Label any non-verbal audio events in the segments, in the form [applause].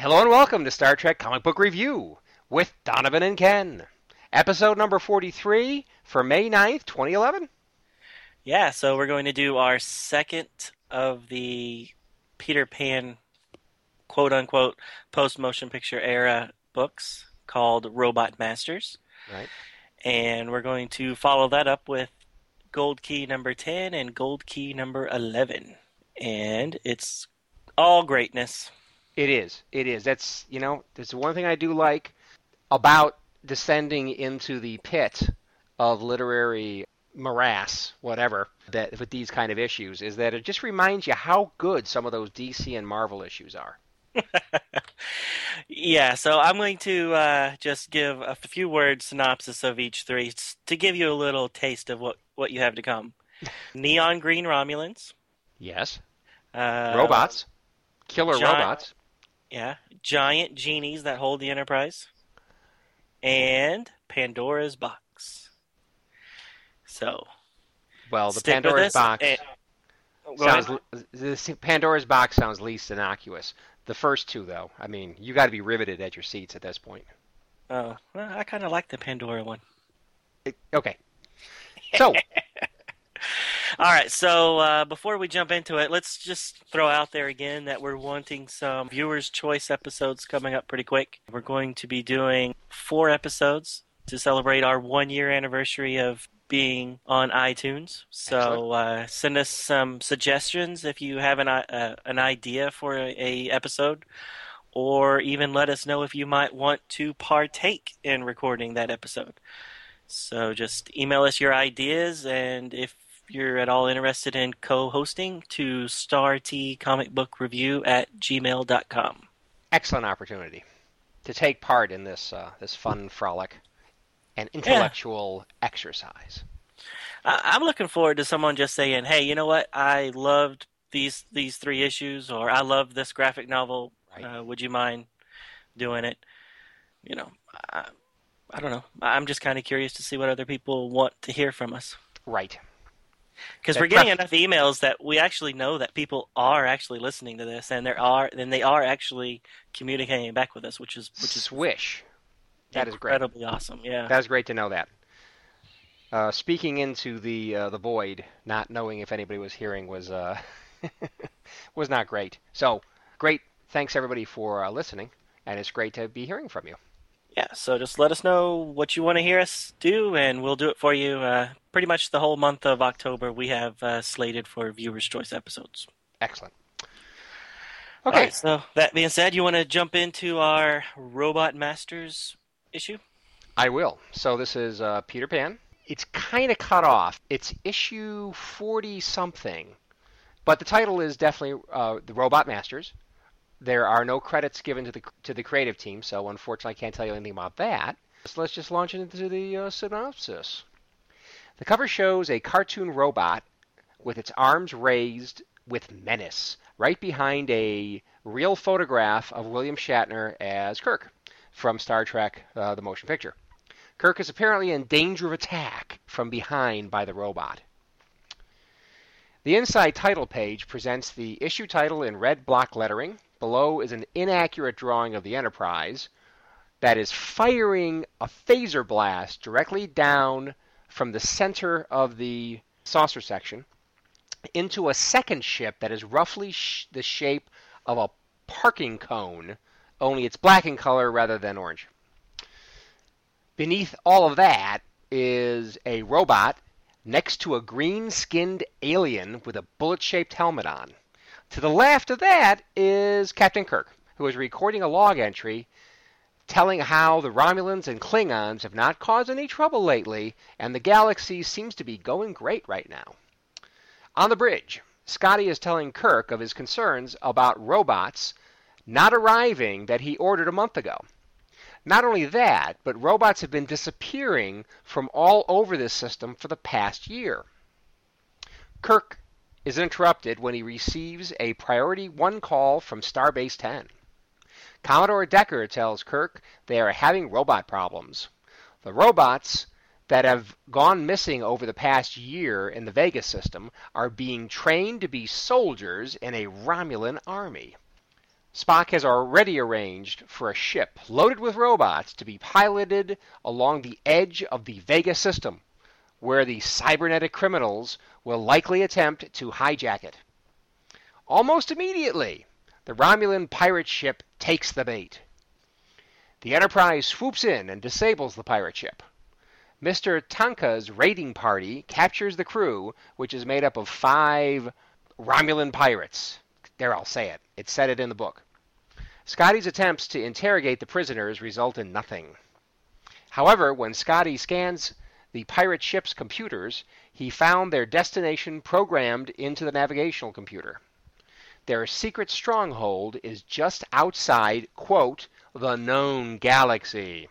Hello and welcome to Star Trek Comic Book Review with Donovan and Ken. Episode number 43 for May 9th, 2011. Yeah, so we're going to do our second of the Peter Pan quote unquote post motion picture era books called Robot Masters. Right. And we're going to follow that up with Gold Key number 10 and Gold Key number 11. And it's all greatness. It is. It is. That's, you know, there's one thing I do like about descending into the pit of literary morass, whatever, that with these kind of issues is that it just reminds you how good some of those DC and Marvel issues are. [laughs] yeah, so I'm going to uh, just give a few word synopsis of each three to give you a little taste of what, what you have to come. [laughs] Neon green Romulans. Yes. Uh, robots. Killer giant- robots. Yeah. Giant genies that hold the Enterprise. And Pandora's Box. So, Well, the Pandora's box and- sounds the Pandora's box sounds least innocuous. The first two, though, I mean, you got to be riveted at your seats at this point. Oh, well, I kind of like the Pandora one. It- okay. So, [laughs] All right, so uh, before we jump into it, let's just throw out there again that we're wanting some viewers' choice episodes coming up pretty quick. We're going to be doing four episodes to celebrate our one year anniversary of being on iTunes. So uh, send us some suggestions if you have an, uh, an idea for a, a episode, or even let us know if you might want to partake in recording that episode. So just email us your ideas, and if you're at all interested in co-hosting, to startcomicbookreview at gmail.com. excellent opportunity to take part in this uh, this fun frolic and intellectual exercise. I- I'm looking forward to someone just saying, "Hey, you know what? I loved these these three issues, or I love this graphic novel. Right. Uh, would you mind doing it?" You know, I, I don't know. I'm just kind of curious to see what other people want to hear from us. Right. Because we're getting enough emails that we actually know that people are actually listening to this, and there are, and they are actually communicating back with us, which is which is Swish. That is great. incredibly awesome. Yeah. That is great to know that. Uh, speaking into the uh, the void, not knowing if anybody was hearing was uh, [laughs] was not great. So great. Thanks everybody for uh, listening, and it's great to be hearing from you. Yeah, so just let us know what you want to hear us do, and we'll do it for you. Uh, pretty much the whole month of October, we have uh, slated for viewers' choice episodes. Excellent. Okay. right, so that being said, you want to jump into our Robot Masters issue? I will. So this is uh, Peter Pan. It's kind of cut off. It's issue 40 something. But the title is definitely uh, The Robot Masters. There are no credits given to the to the creative team, so unfortunately I can't tell you anything about that. So let's just launch into the uh, synopsis. The cover shows a cartoon robot with its arms raised with menace, right behind a real photograph of William Shatner as Kirk from Star Trek uh, the motion picture. Kirk is apparently in danger of attack from behind by the robot. The inside title page presents the issue title in red block lettering. Below is an inaccurate drawing of the Enterprise that is firing a phaser blast directly down from the center of the saucer section into a second ship that is roughly sh- the shape of a parking cone, only it's black in color rather than orange. Beneath all of that is a robot next to a green skinned alien with a bullet shaped helmet on. To the left of that is Captain Kirk, who is recording a log entry telling how the Romulans and Klingons have not caused any trouble lately, and the galaxy seems to be going great right now. On the bridge, Scotty is telling Kirk of his concerns about robots not arriving that he ordered a month ago. Not only that, but robots have been disappearing from all over this system for the past year. Kirk is interrupted when he receives a priority one call from Starbase 10. Commodore Decker tells Kirk they are having robot problems. The robots that have gone missing over the past year in the Vega system are being trained to be soldiers in a Romulan army. Spock has already arranged for a ship loaded with robots to be piloted along the edge of the Vega system, where the cybernetic criminals will likely attempt to hijack it. Almost immediately, the Romulan pirate ship takes the bait. The Enterprise swoops in and disables the pirate ship. Mr. Tanka's raiding party captures the crew, which is made up of five Romulan pirates. There, I'll say it. It said it in the book. Scotty's attempts to interrogate the prisoners result in nothing. However, when Scotty scans the pirate ship's computers, he found their destination programmed into the navigational computer. Their secret stronghold is just outside, quote, the known galaxy.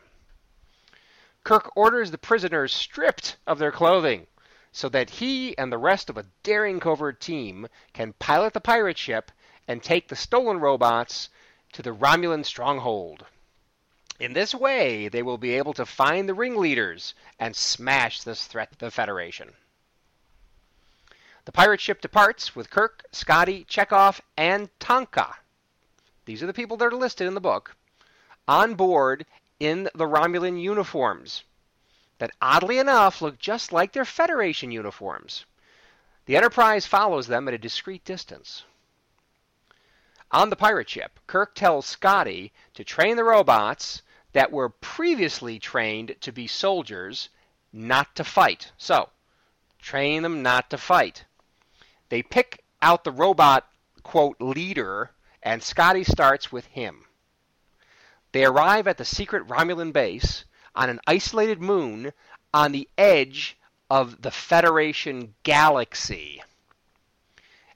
Kirk orders the prisoners stripped of their clothing so that he and the rest of a daring covert team can pilot the pirate ship and take the stolen robots to the Romulan stronghold. In this way, they will be able to find the ringleaders and smash this threat to the Federation. The pirate ship departs with Kirk, Scotty, Chekov, and Tanka. These are the people that are listed in the book on board in the Romulan uniforms that oddly enough look just like their Federation uniforms. The Enterprise follows them at a discreet distance. On the pirate ship, Kirk tells Scotty to train the robots that were previously trained to be soldiers, not to fight. So, train them not to fight. They pick out the robot, quote, leader, and Scotty starts with him. They arrive at the secret Romulan base on an isolated moon on the edge of the Federation galaxy.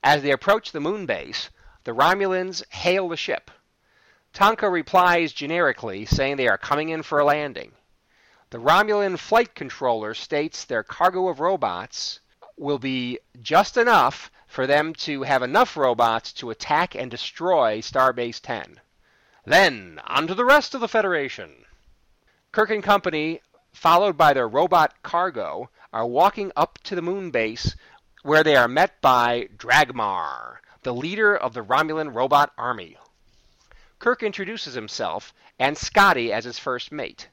As they approach the moon base, the Romulans hail the ship. Tanka replies generically, saying they are coming in for a landing. The Romulan flight controller states their cargo of robots will be just enough for them to have enough robots to attack and destroy Starbase 10. Then, on to the rest of the Federation. Kirk and company, followed by their robot cargo, are walking up to the moon base where they are met by Pragmar, the leader of the Romulan robot army. Kirk introduces himself and Scotty as his first mate.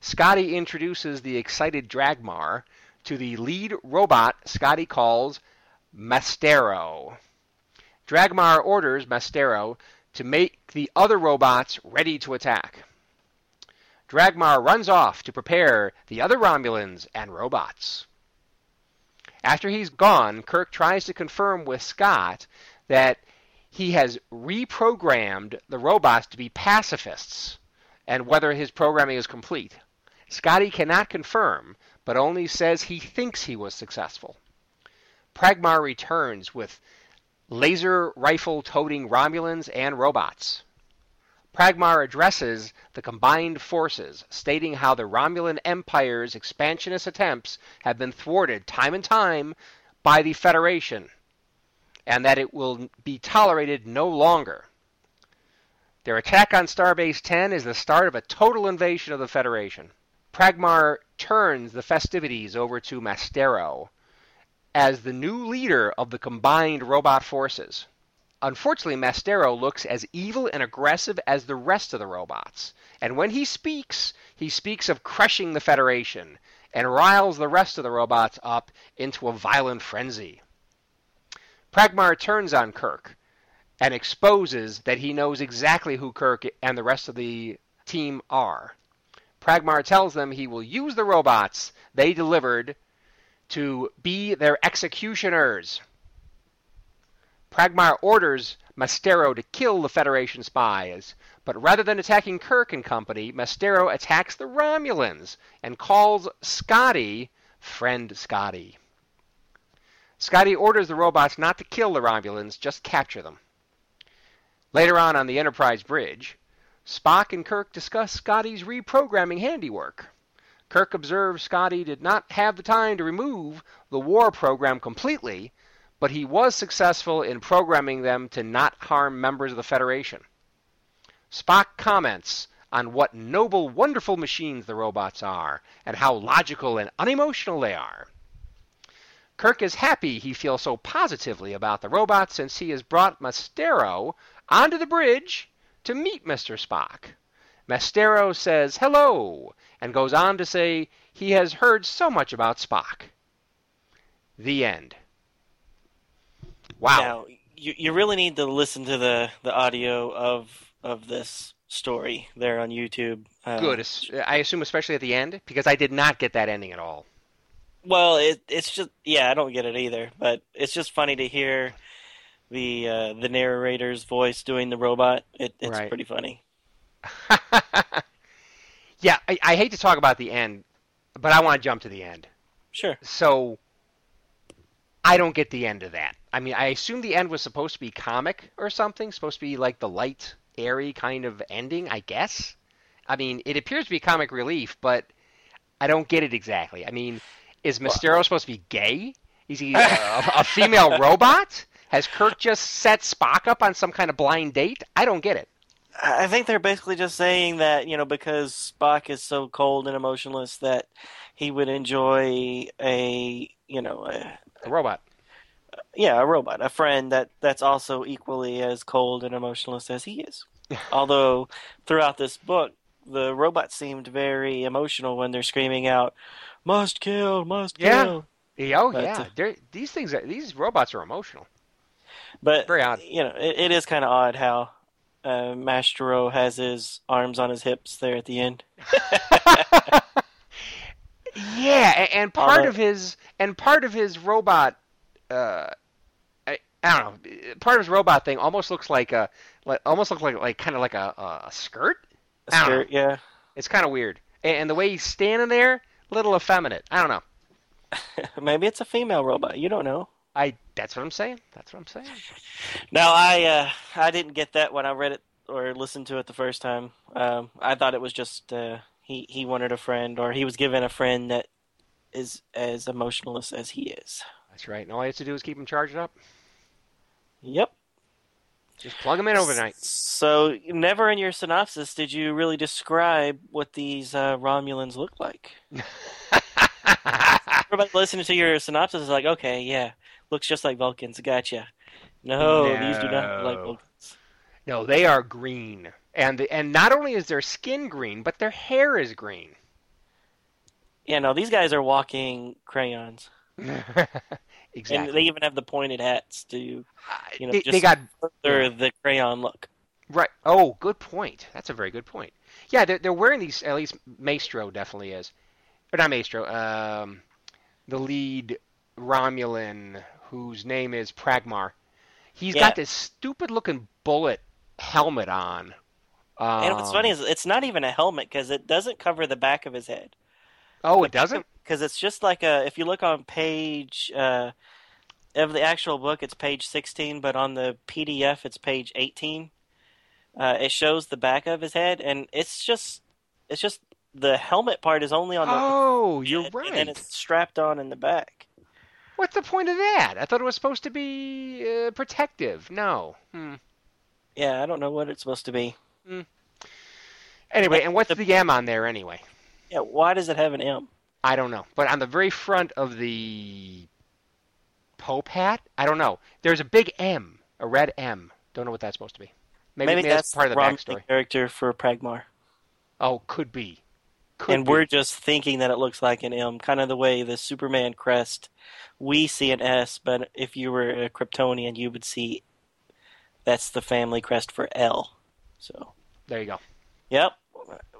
Scotty introduces the excited Pragmar to the lead robot Scotty calls Mastero. Pragmar orders Mastero to make the other robots ready to attack. Pragmar runs off to prepare the other Romulans and robots. After he's gone, Kirk tries to confirm with Scott that he has reprogrammed the robots to be pacifists and whether his programming is complete. Scotty cannot confirm, but only says he thinks he was successful. Pragmar returns with laser rifle toting Romulans and robots. Pragmar addresses the combined forces, stating how the Romulan Empire's expansionist attempts have been thwarted time and time by the Federation, and that it will be tolerated no longer. Their attack on Starbase 10 is the start of a total invasion of the Federation. Pragmar turns the festivities over to Mastero as the new leader of the combined robot forces. Unfortunately, Mastero looks as evil and aggressive as the rest of the robots, and when he speaks, he speaks of crushing the Federation and riles the rest of the robots up into a violent frenzy. Pragmar turns on Kirk and exposes that he knows exactly who Kirk and the rest of the team are. Pragmar tells them he will use the robots they delivered to be their executioners. Pragmar orders Mastero to kill the Federation spies, but rather than attacking Kirk and company, Mastero attacks the Romulans and calls Scotty friend Scotty. Scotty orders the robots not to kill the Romulans, just capture them. Later on on the Enterprise bridge, Spock and Kirk discuss Scotty's reprogramming handiwork. Kirk observes Scotty did not have the time to remove the war program completely, but he was successful in programming them to not harm members of the Federation. Spock comments on what noble, wonderful machines the robots are, and how logical and unemotional they are. Kirk is happy he feels so positively about the robot since he has brought Mastero onto the bridge to meet Mr. Spock. Mastero says hello and goes on to say he has heard so much about Spock. The end. Wow. Now, you, you really need to listen to the, the audio of of this story there on YouTube. Uh, Good. I assume especially at the end because I did not get that ending at all. Well, it, it's just yeah, I don't get it either. But it's just funny to hear the uh, the narrator's voice doing the robot. It, it's right. pretty funny. [laughs] yeah, I, I hate to talk about the end, but I want to jump to the end. Sure. So I don't get the end of that. I mean, I assume the end was supposed to be comic or something, supposed to be like the light, airy kind of ending, I guess. I mean, it appears to be comic relief, but I don't get it exactly. I mean, is well, supposed to be gay? Is he [laughs] a, a female robot? Has Kirk just set Spock up on some kind of blind date? I don't get it. I think they're basically just saying that you know because Spock is so cold and emotionless that he would enjoy a you know a, a robot. Yeah, a robot, a friend that that's also equally as cold and emotionless as he is. [laughs] Although throughout this book, the robots seemed very emotional when they're screaming out, "Must kill, must kill." Yeah. Oh but, yeah, uh, these things, are, these robots are emotional. But very odd. You know, it, it is kind of odd how uh, Mastero has his arms on his hips there at the end. [laughs] yeah, and part of his and part of his robot, uh, I, I, don't know, part of his robot thing almost looks like a, like, almost looks like like kind of like a, a skirt. A skirt, yeah. It's kind of weird, and, and the way he's standing there, a little effeminate. I don't know. [laughs] Maybe it's a female robot. You don't know. I that's what I'm saying. That's what I'm saying. Now I uh, I didn't get that when I read it or listened to it the first time. Um, I thought it was just uh, he he wanted a friend or he was given a friend that is as emotionless as he is. That's right. And all he has to do is keep him charged up. Yep. Just plug them in overnight. So, never in your synopsis did you really describe what these uh, Romulans look like. [laughs] Everybody listening to your synopsis is like, okay, yeah, looks just like Vulcans. Gotcha. No, no, these do not look like Vulcans. No, they are green, and the, and not only is their skin green, but their hair is green. Yeah, no, these guys are walking crayons. [laughs] exactly. And they even have the pointed hats to, you know, they, they got further the crayon look. Right. Oh, good point. That's a very good point. Yeah, they're, they're wearing these. At least Maestro definitely is, but not Maestro. Um, the lead Romulan whose name is Pragmar. He's yeah. got this stupid looking bullet helmet on. Um, and what's funny is it's not even a helmet because it doesn't cover the back of his head. Oh, it doesn't? Because it's just like a. If you look on page uh, of the actual book, it's page 16, but on the PDF, it's page 18. Uh, it shows the back of his head, and it's just it's just the helmet part is only on the. Oh, you're right. And it's strapped on in the back. What's the point of that? I thought it was supposed to be uh, protective. No. Hmm. Yeah, I don't know what it's supposed to be. Hmm. Anyway, and what's the, the M on there anyway? Yeah, why does it have an M? I don't know. But on the very front of the Pope hat, I don't know. There's a big M, a red M. Don't know what that's supposed to be. Maybe, maybe, maybe that's, that's, part of the backstory. Character for Pragmar. Oh, could be. Could and be. we're just thinking that it looks like an M, kind of the way the Superman crest. We see an S, but if you were a Kryptonian, you would see that's the family crest for L. So there you go. Yep.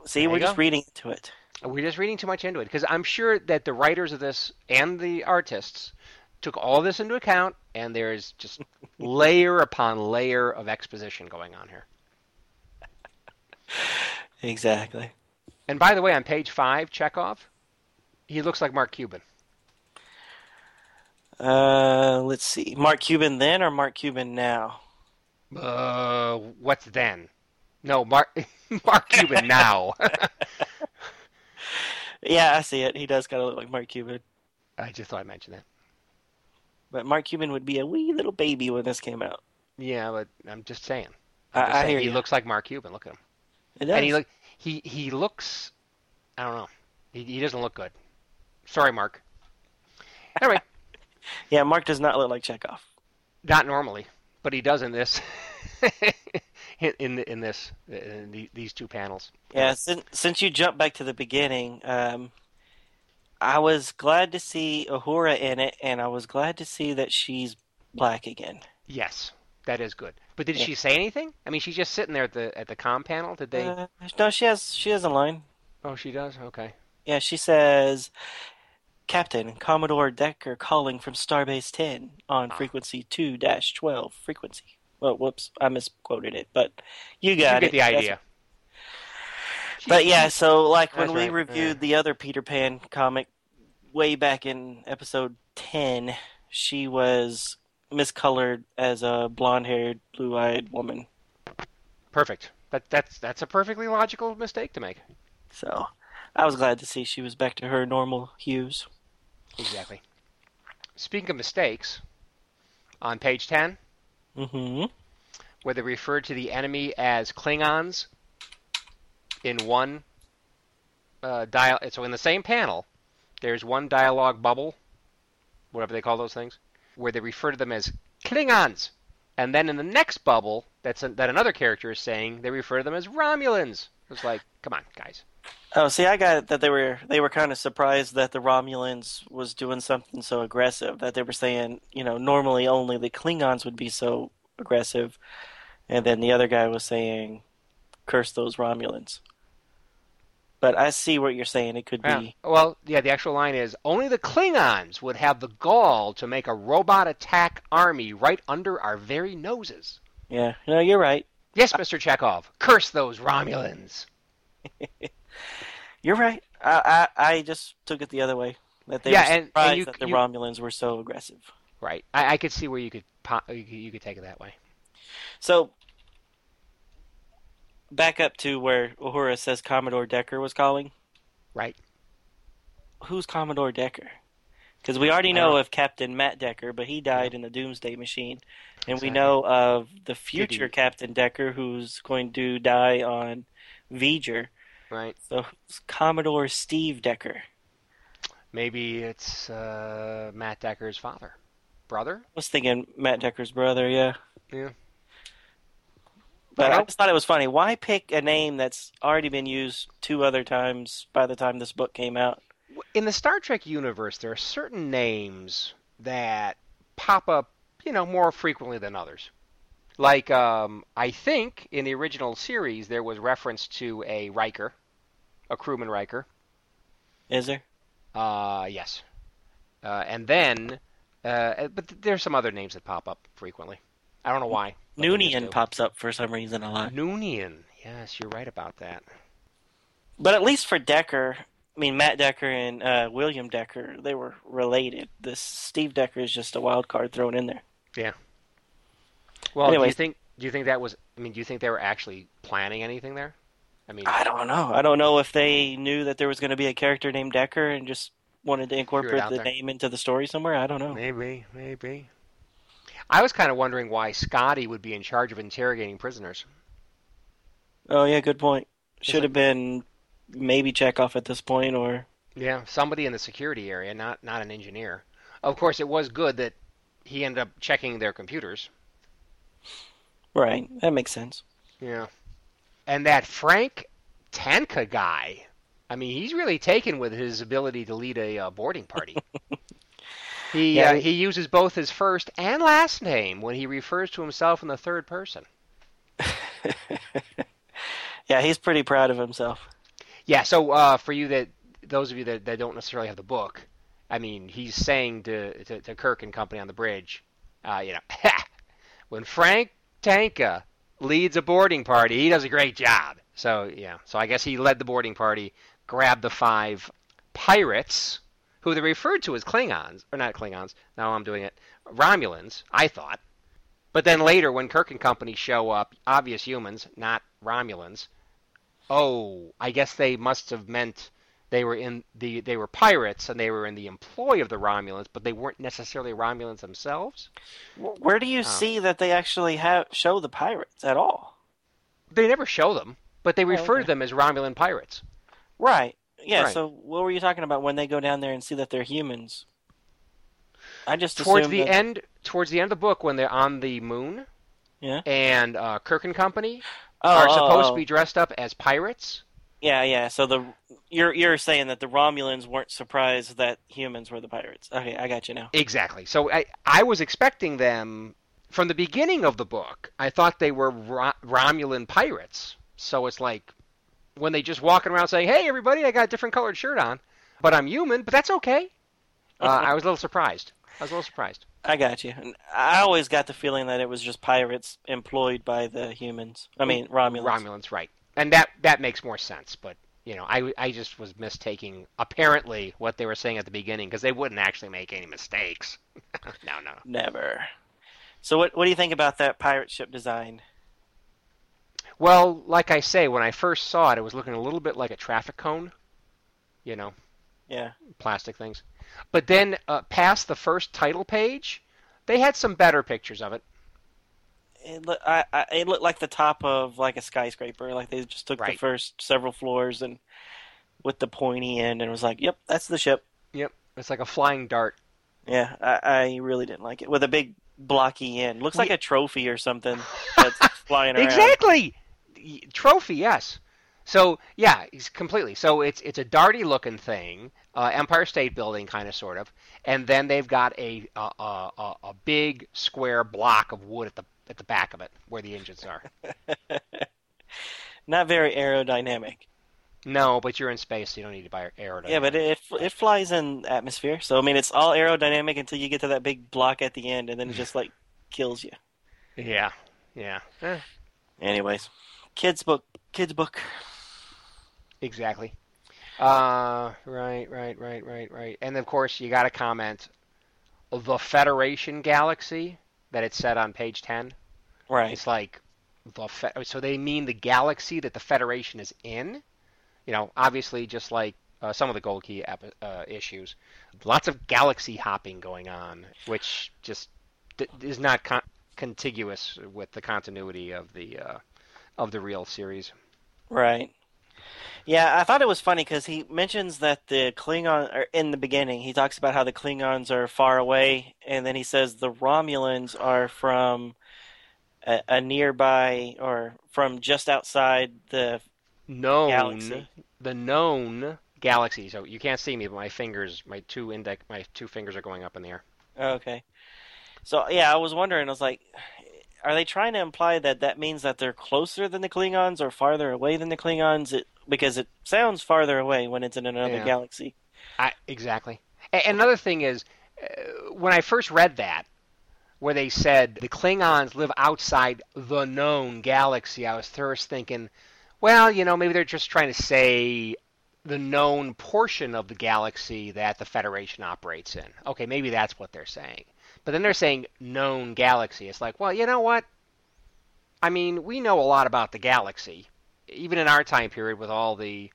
See, there we're just go. reading into it. We're just reading too much into it because I'm sure that the writers of this and the artists took all this into account and there's just [laughs] layer upon layer of exposition going on here. Exactly. And by the way, on page five, Chekov, he looks like Mark Cuban. Uh, let's see. Mark Cuban then or Mark Cuban now? Uh, what's then? No, Mark [laughs] Mark Cuban now. [laughs] Yeah, I see it. He does kind of look like Mark Cuban. I just thought I'd mention that. But Mark Cuban would be a wee little baby when this came out. Yeah, but I'm just saying. I, I'm just I saying hear he you. looks like Mark Cuban. Look at him. It does. And he look he he looks. I don't know. He he doesn't look good. Sorry, Mark. Anyway, [laughs] yeah, Mark does not look like Chekov. not normally, but he does in this. [laughs] in in, in this in the, these two panels. Yeah, since since you jumped back to the beginning, um, I was glad to see Uhura in it, and I was glad to see that she's black again. Yes, that is good. But did Yeah. she say anything? I mean, she's just sitting there at the at the com panel. Did they? Uh, no, she has she has a line. oh, she does. Okay. Yeah, she says, "Captain Commodore Decker calling from Starbase 10 on Ah. frequency 2-12 frequency." Well, whoops, I misquoted it, but you got you it. the idea. But yeah, so like when That's we right. reviewed yeah. the other Peter Pan comic way back in episode ten, she was miscolored as a blonde-haired, blue-eyed woman. Perfect. That that's that's a perfectly logical mistake to make. So, I was glad to see she was back to her normal hues. Exactly. Speaking of mistakes, on page 10, Mm-hmm. Where they refer to the enemy as Klingons in one uh, dial. So in the same panel, there's one dialogue bubble, whatever they call those things, where they refer to them as Klingons, and then in the next bubble that's a, that another character is saying, they refer to them as Romulans. It's like, come on, guys. Oh, see, I got it that they were they were kind of surprised that the Romulans was doing something so aggressive that they were saying, you know, normally only the Klingons would be so aggressive, and then the other guy was saying, "Curse those Romulans." But I see what you're saying. It could Yeah. be Well, yeah, the actual line is only the Klingons would have the gall to make a robot attack army right under our very noses. yeah. No, you're right. Yes, Mr. Chekov, curse those Romulans. [laughs] You're right. I I, I just took it the other way. That they Yeah, were and- and surprised you- that the you- Romulans were so aggressive. Right. I, I could see where you could you could, you could take it that way. So back up to where Uhura says Commodore Decker was calling. Right. Who's Commodore Decker? Because we already know of Captain Matt Decker, but he died in the Doomsday Machine, and we know of the future. Captain Decker, who's going to die on V'ger. Right. So Commodore Steve Decker? Maybe it's uh, Matt Decker's father, brother. I was thinking Matt Decker's brother, yeah. Yeah. But I I just thought it was funny. Why pick a name that's already been used two other times by the time this book came out? In the Star Trek universe, there are certain names that pop up, you know, more frequently than others. Like, um, I think in the original series there was reference to a Riker, a crewman Riker. Is there? Uh, yes. Uh, and then, uh, but there's some other names that pop up frequently. I don't know why. but they just Noonien pops up for some reason a lot. Noonien. Yes, you're right about that. But at least for Decker, I mean Matt Decker and uh, William Decker, they were related. This Steve Decker is just a wild card thrown in there. Yeah. Well, do you think do you think that was? I mean, do you think they were actually planning anything there? I mean, I don't know. I don't know if they knew that there was going to be a character named Decker and just wanted to incorporate the there. name into the story somewhere. I don't know. maybe, maybe. I was kind of wondering why Scotty would be in charge of interrogating prisoners. Oh yeah, good point. Should have been maybe Chekov at this point, or Yeah, somebody in the security area, not not an engineer. Of course, it was good that he ended up checking their computers. right. That makes sense. Yeah. And that Frank Tanka guy, I mean, he's really taken with his ability to lead a uh, boarding party. [laughs] he Yeah, uh, he- he uses both his first and last name when he refers to himself in the third person. [laughs] yeah, he's pretty proud of himself. Yeah. So uh, for you that those of you that, that don't necessarily have the book, I mean, he's saying to, to to Kirk and company on the bridge, Uh, you know, [laughs] when Frank Tanka leads a boarding party, he does a great job. So yeah, so I guess he led the boarding party, grabbed the five pirates, who they referred to as Klingons, or not Klingons. Now I'm doing it. Romulans, I thought. But then later, when Kirk and company show up, obvious humans, not Romulans. Oh, I guess they must have meant they were in the they were pirates and they were in the employ of the Romulans, but they weren't necessarily Romulans themselves. Where do you see that they actually have show the pirates at all? They never show them, but they Oh, refer okay. to them as Romulan pirates. Right. Yeah. Right. So what were you talking about when they go down there and see that they're humans? I just towards the that- end, towards the end of the book, when they're on the moon, Yeah. and uh, Kirk and company Oh, are oh, supposed oh. to be dressed up as pirates. Yeah, yeah. So the you're you're saying that the Romulans weren't surprised that humans were the pirates. Okay, I got you now. Exactly. So I, I was expecting them from the beginning of the book. I thought they were Ro- Romulan pirates. So it's like when they just walking around saying, "Hey, everybody, I got a different colored shirt on, but I'm human." But that's okay. Uh, I was a little surprised. I was a little surprised. I got you. And I always got the feeling that it was just pirates employed by the humans. I mean Romulans. Romulans, right? And that that makes more sense. But you know, I I just was mistaking apparently what they were saying at the beginning because they wouldn't actually make any mistakes. [laughs] no, no. Never. So what what do you think about that pirate ship design? Well, like I say, when I first saw it, it was looking a little bit like a traffic cone. You know, Yeah. plastic things. But then uh, past the first title page, they had some better pictures of it. It, loo- I, I, it looked like the top of like a skyscraper. Like they just took the first several floors and with the pointy end and was like, "Yep, that's the ship." Yep, it's like a flying dart. Yeah, I, I really didn't like it with a big blocky end. Looks like a trophy or something [laughs] that's flying around. Exactly. Trophy, yes. So yeah, he's completely. So it's it's a darty looking thing, uh, Empire State Building kind of sort of, and then they've got a a, a a big square block of wood at the at the back of it where the engines are. [laughs] Not very aerodynamic. No, but you're in space, so you don't need to buy aerodynamic. Yeah, but it it flies in atmosphere. So I mean, it's all aerodynamic until you get to that big block at the end, and then it just like kills you. yeah, yeah, Eh, Anyways, kids book, kids book. Exactly. Uh, right, right, right, right, right. And of course, you got to comment the Federation galaxy that it said on page ten. Right. It's like the fe- so they mean the galaxy that the Federation is in. You know, obviously, just like uh, some of the Gold Key epi- uh, issues, lots of galaxy hopping going on, which just d- is not con- contiguous with the continuity of the uh, of the real series. Right. Yeah, I thought it was funny because he mentions that the Klingon, or in the beginning, he talks about how the Klingons are far away, and then he says the Romulans are from a, a nearby or from just outside the Known Galaxy. the known galaxy. So you can't see me, but my fingers, my two index, my two fingers are going up in the air. Oh, Okay. So yeah, I was wondering. I was like, are they trying to imply that that means that they're closer than the Klingons or farther away than the Klingons? It, because it sounds farther away when it's in another Yeah. galaxy. I, exactly. A- another thing is, uh, when I first read that, where they said the Klingons live outside the known galaxy, I was first thinking, well, you know, maybe they're just trying to say the known portion of the galaxy that the Federation operates in. Okay, maybe that's what they're saying. But then they're saying known galaxy. It's like, well, you know what? I mean, we know a lot about the galaxy, even in our time period with all the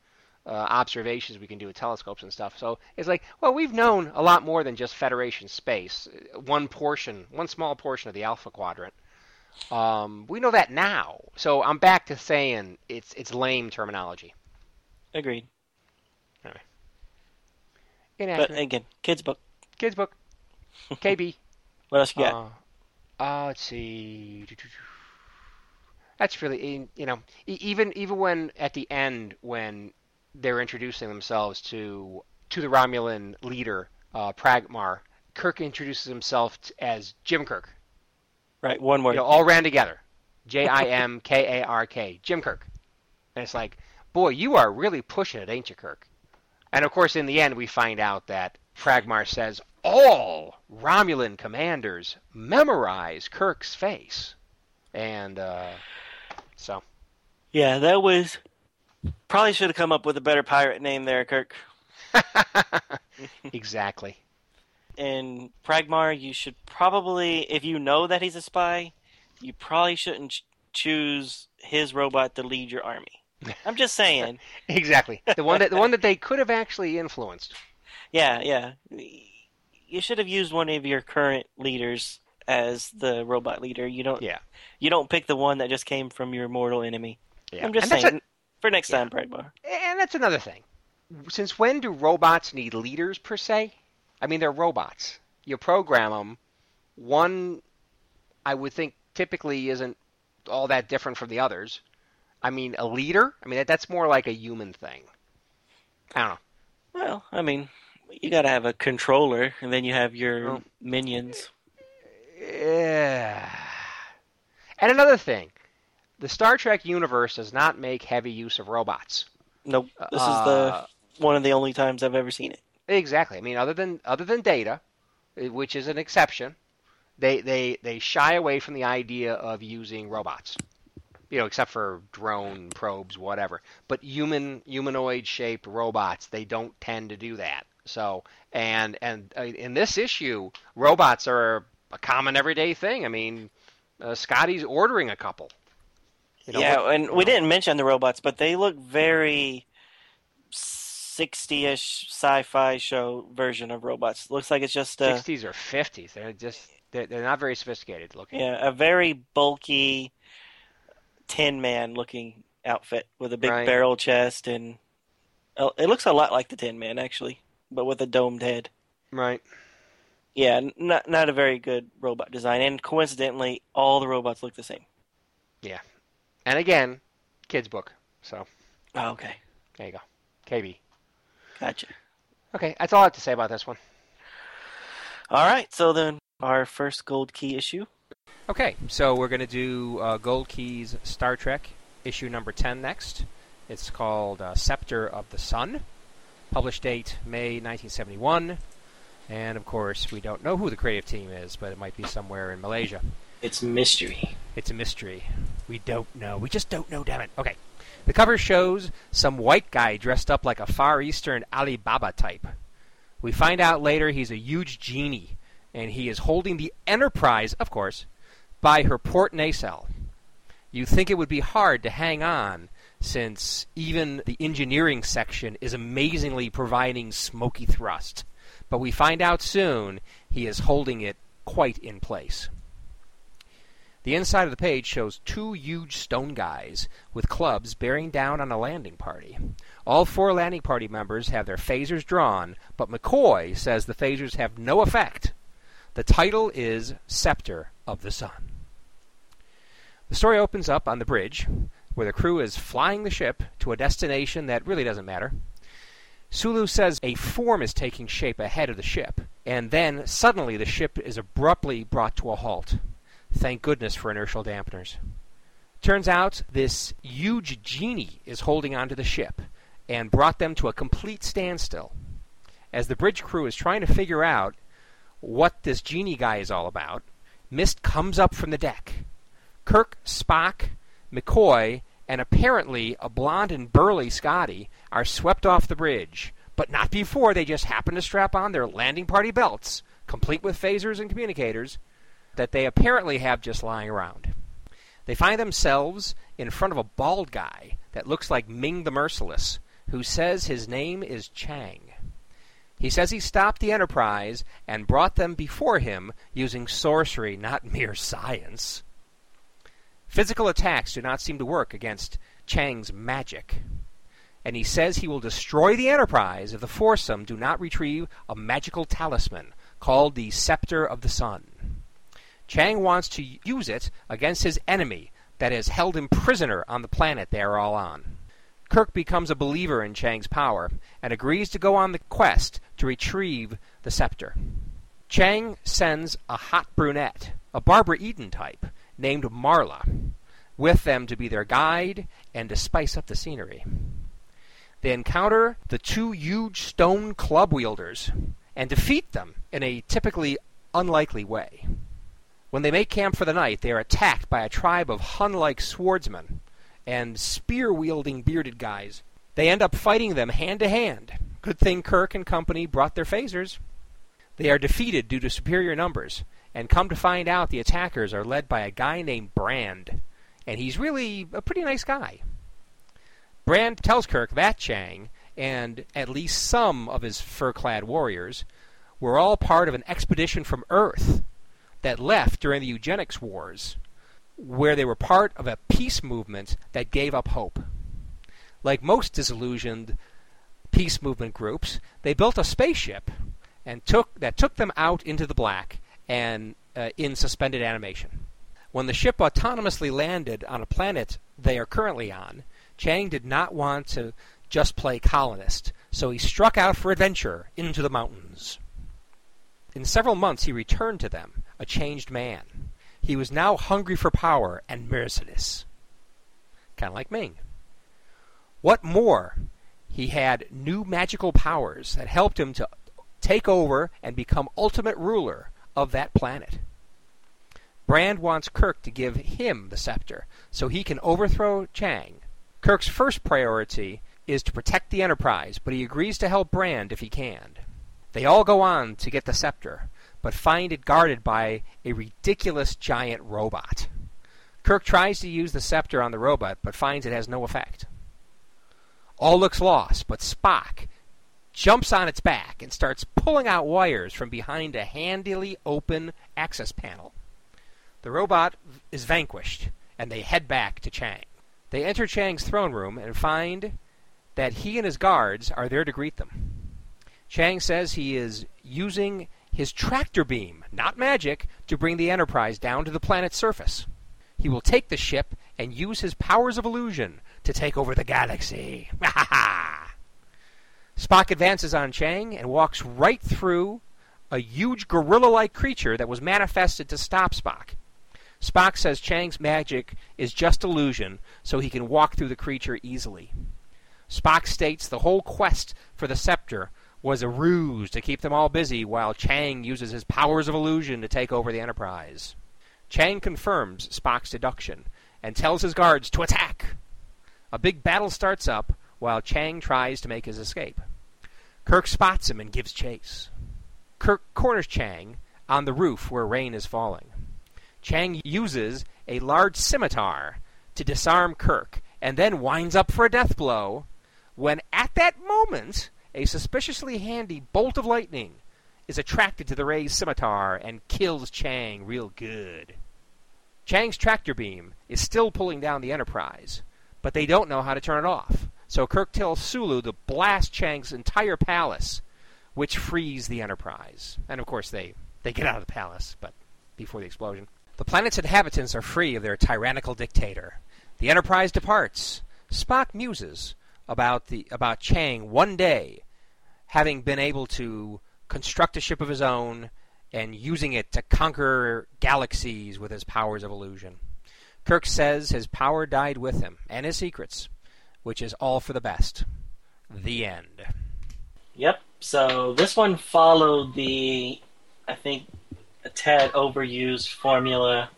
uh, observations we can do with telescopes and stuff. So it's like, well, we've known a lot more than just Federation space. One portion, one small portion of the Alpha Quadrant. Um, we know that now. So I'm back to saying it's it's lame terminology. Agreed. But Inaccurate. again, kids book. Kids book. KB. [laughs] What else you got? Uh, uh, let's see. That's really you know even even when at the end when they're introducing themselves to to the Romulan leader uh, Pragmar, Kirk introduces himself as Jim Kirk. right, one word. You know, all ran together. J I M K A R K. Jim Kirk. And it's like, boy, you are really pushing it, ain't you, Kirk? And of course, in the end, we find out that Pragmar says all Romulan commanders memorize Kirk's face. And uh, so. Yeah, that was. Probably should have come up with a better pirate name there, Kirk. [laughs] exactly. And Pragmar, you should probably, if you know that he's a spy, you probably shouldn't ch- choose his robot to lead your army. I'm just saying. [laughs] exactly. The one that the one that they could have actually influenced. [laughs] Yeah, yeah. You should have used one of your current leaders as the robot leader. You don't. Yeah. You don't pick the one that just came from your mortal enemy. Yeah. I'm just And saying. a- for next Yeah. time, Pragmar. And that's another thing. Since when do robots need leaders per se? I mean, they're robots. You program them. One, I would think, typically isn't all that different from the others. I mean, a leader. I mean, that, that's more like a human thing. I don't know. Well, I mean, you got to have a controller, and then you have your Oh. minions. Yeah. And another thing, the Star Trek universe does not make heavy use of robots. Nope. This Uh, is the one of the only times I've ever seen it. Exactly. I mean, other than other than Data, eh, which is an exception, they they they shy away from the idea of using robots. You know, except for drone probes, whatever. But human humanoid shaped robots, they don't tend to do that. So, and and uh, in this issue, robots are a common everyday thing. I mean, uh, Scotty's ordering a couple. You know, yeah, and we didn't mention the robots, but they look very 60-ish sci-fi show version of robots. Looks like it's just a 60s or 50s. They're just they're, they're not very sophisticated looking. yeah, a very bulky tin man looking outfit with a big Right. barrel chest and oh, it looks a lot like the Tin Man actually, but with a domed head. Right. Yeah, not not a very good robot design, and coincidentally, all the robots look the same. Yeah, and again, kids book. So Oh, okay, there you go. KB. gotcha. Okay, that's all I have to say about this one. All right, so then our first gold key issue. Okay, so we're going to do uh, Gold Keys Star Trek issue number 10 next. It's called uh, Scepter of the Sun. Published date May 1971. And of course, we don't know who the creative team is, but it might be somewhere in Malaysia. It's mystery. It's a mystery. We don't know. We just don't know, damn it. Okay. The cover shows some white guy dressed up like a Far Eastern Alibaba type. We find out later he's a huge genie, and he is holding the Enterprise, of course, by her port nacelle. You think it would be hard to hang on, since even the engineering section is amazingly providing smoky thrust. But we find out soon he is holding it quite in place. The inside of the page shows two huge stone guys with clubs bearing down on a landing party. All four landing party members have their phasers drawn, but McCoy says the phasers have no effect. The title is Scepter of the Sun. The story opens up on the bridge, where the crew is flying the ship to a destination that really doesn't matter. Sulu says a form is taking shape ahead of the ship, and then suddenly the ship is abruptly brought to a halt. Thank goodness for inertial dampeners. Turns out this huge genie is holding onto the ship and brought them to a complete standstill. As the bridge crew is trying to figure out what this genie guy is all about, mist comes up from the deck. Kirk, Spock, McCoy, and apparently a blonde and burly Scotty are swept off the bridge, but not before they just happen to strap on their landing party belts, complete with phasers and communicators, that they apparently have just lying around. They find themselves in front of a bald guy that looks like Ming the Merciless, who says his name is Chang. He says he stopped the Enterprise and brought them before him using sorcery, not mere science. Physical attacks do not seem to work against Chang's magic. And he says he will destroy the Enterprise if the foursome do not retrieve a magical talisman called the Scepter of the Sun. Chang wants to use it against his enemy that has held him prisoner on the planet they are all on. Kirk becomes a believer in Chang's power and agrees to go on the quest to retrieve the scepter. Chang sends a hot brunette, a Barbara Eden type, named Marla, with them to be their guide and to spice up the scenery. They encounter the two huge stone club wielders, and defeat them in a typically unlikely way. When they make camp for the night, they are attacked by a tribe of Hun like swordsmen and spear wielding bearded guys. They end up fighting them hand to hand. Good thing Kirk and company brought their phasers. They are defeated due to superior numbers, and come to find out the attackers are led by a guy named Brand, and he's really a pretty nice guy. Brand tells Kirk that Chang and at least some of his fur clad warriors were all part of an expedition from Earth that left during the eugenics wars, where they were part of a peace movement that gave up hope. Like most disillusioned peace movement groups, they built a spaceship and took that took them out into the black and uh, in suspended animation. When the ship autonomously landed on a planet they are currently on, Chang did not want to just play colonist, so he struck out for adventure into the mountains. In several months he returned to them, a changed man. He was now hungry for power and merciless. Kind of like Ming. What more? He had new magical powers that helped him to take over and become ultimate ruler of that planet. Brand wants Kirk to give him the scepter so he can overthrow Chang. Kirk's first priority is to protect the Enterprise, but he agrees to help Brand if he can. They all go on to get the scepter, but find it guarded by a ridiculous giant robot. Kirk tries to use the scepter on the robot, but finds it has no effect. All looks lost, but Spock jumps on its back and starts pulling out wires from behind a handily open access panel. The robot is vanquished, and they head back to Chang. They enter Chang's throne room and find that he and his guards are there to greet them. Chang says he is using his tractor beam, not magic, to bring the Enterprise down to the planet's surface. He will take the ship and use his powers of illusion to take over the galaxy. [laughs] Spock advances on Chang and walks right through a huge gorilla like creature that was manifested to stop Spock. Spock says Chang's magic is just illusion, so he can walk through the creature easily. Spock states the whole quest for the scepter was a ruse to keep them all busy while Chang uses his powers of illusion to take over the Enterprise. Chang confirms Spock's deduction and tells his guards to attack. A big battle starts up while Chang tries to make his escape. Kirk spots him and gives chase. Kirk corners Chang on the roof where rain is falling. Chang uses a large scimitar to disarm Kirk and then winds up for a death blow when at that moment a suspiciously handy bolt of lightning is attracted to the Ray's scimitar and kills Chang real good. Chang's tractor beam is still pulling down the Enterprise, but they don't know how to turn it off. So Kirk tells Sulu to blast Chang's entire palace, which frees the Enterprise. And of course, they, they get out of the palace, but before the explosion. The planet's inhabitants are free of their tyrannical dictator. The Enterprise departs. Spock muses about the about Chang one day having been able to construct a ship of his own and using it to conquer galaxies with his powers of illusion. Kirk says his power died with him and his secrets which is all for the best. The end. Yep. So this one followed the, I think, a tad overused formula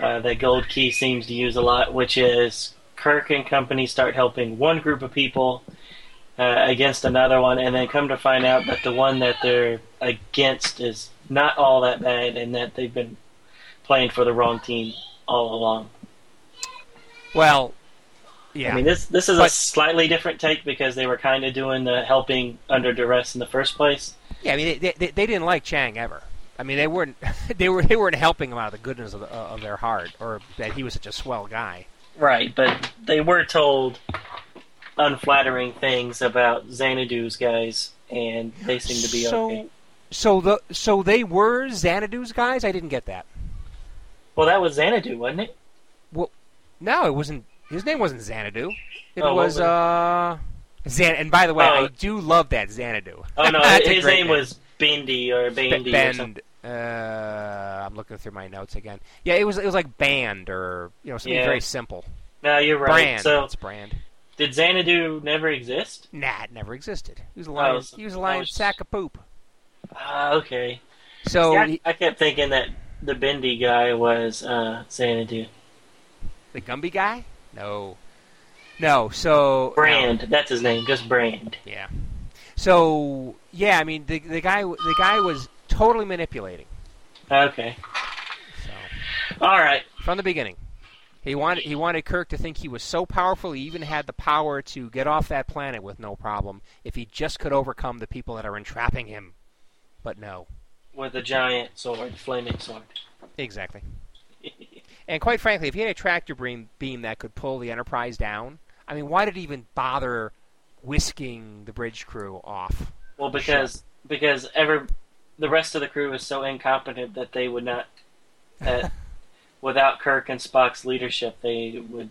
uh, that Gold Key seems to use a lot, which is Kirk and company start helping one group of people uh, against another one, and then come to find out that the one that they're against is not all that bad, and that they've been playing for the wrong team all along. Well, yeah. I mean, this this is but, a slightly different take because they were kind of doing the helping under duress in the first place. Yeah, I mean, they, they, they didn't like Chang ever. I mean, they weren't [laughs] they were they weren't helping him out of the goodness of, the, of their heart, or that he was such a swell guy. Right, but they were told unflattering things about Xanadu's guys, and they seem to be so, okay. So the so they were Xanadu's guys. I didn't get that. Well, that was Xanadu, wasn't it? Well, no, it wasn't. His name wasn't Xanadu. It oh, was uh Xan. And by the way, oh. I do love that Xanadu. Oh no, [laughs] his name, name, was Bendy or Bandy. B- Bend. Uh, I'm looking through my notes again. Yeah, it was it was like band or you know something yeah. very simple. No, you're right. Brand. So it's brand. Did Xanadu never exist? Nah, it never existed. He was a lion. Oh, he was a lion was... sack of poop. Uh, okay. So See, I, he- I kept thinking that the bendy guy was uh, Xanadu. the Gumby guy? No, no. So Brand. That's his name. Just Brand. Yeah. So yeah, I mean the the guy the guy was totally manipulating. Okay. So All right. from the beginning, he wanted he wanted Kirk to think he was so powerful he even had the power to get off that planet with no problem if he just could overcome the people that are entrapping him. But no, With a giant sword, the flaming sword. exactly. And quite frankly, if he had a tractor beam, beam that could pull the Enterprise down, I mean, why did he even bother whisking the bridge crew off? Well, because because ever the rest of the crew was so incompetent that they would not. That [laughs] without Kirk and Spock's leadership, they would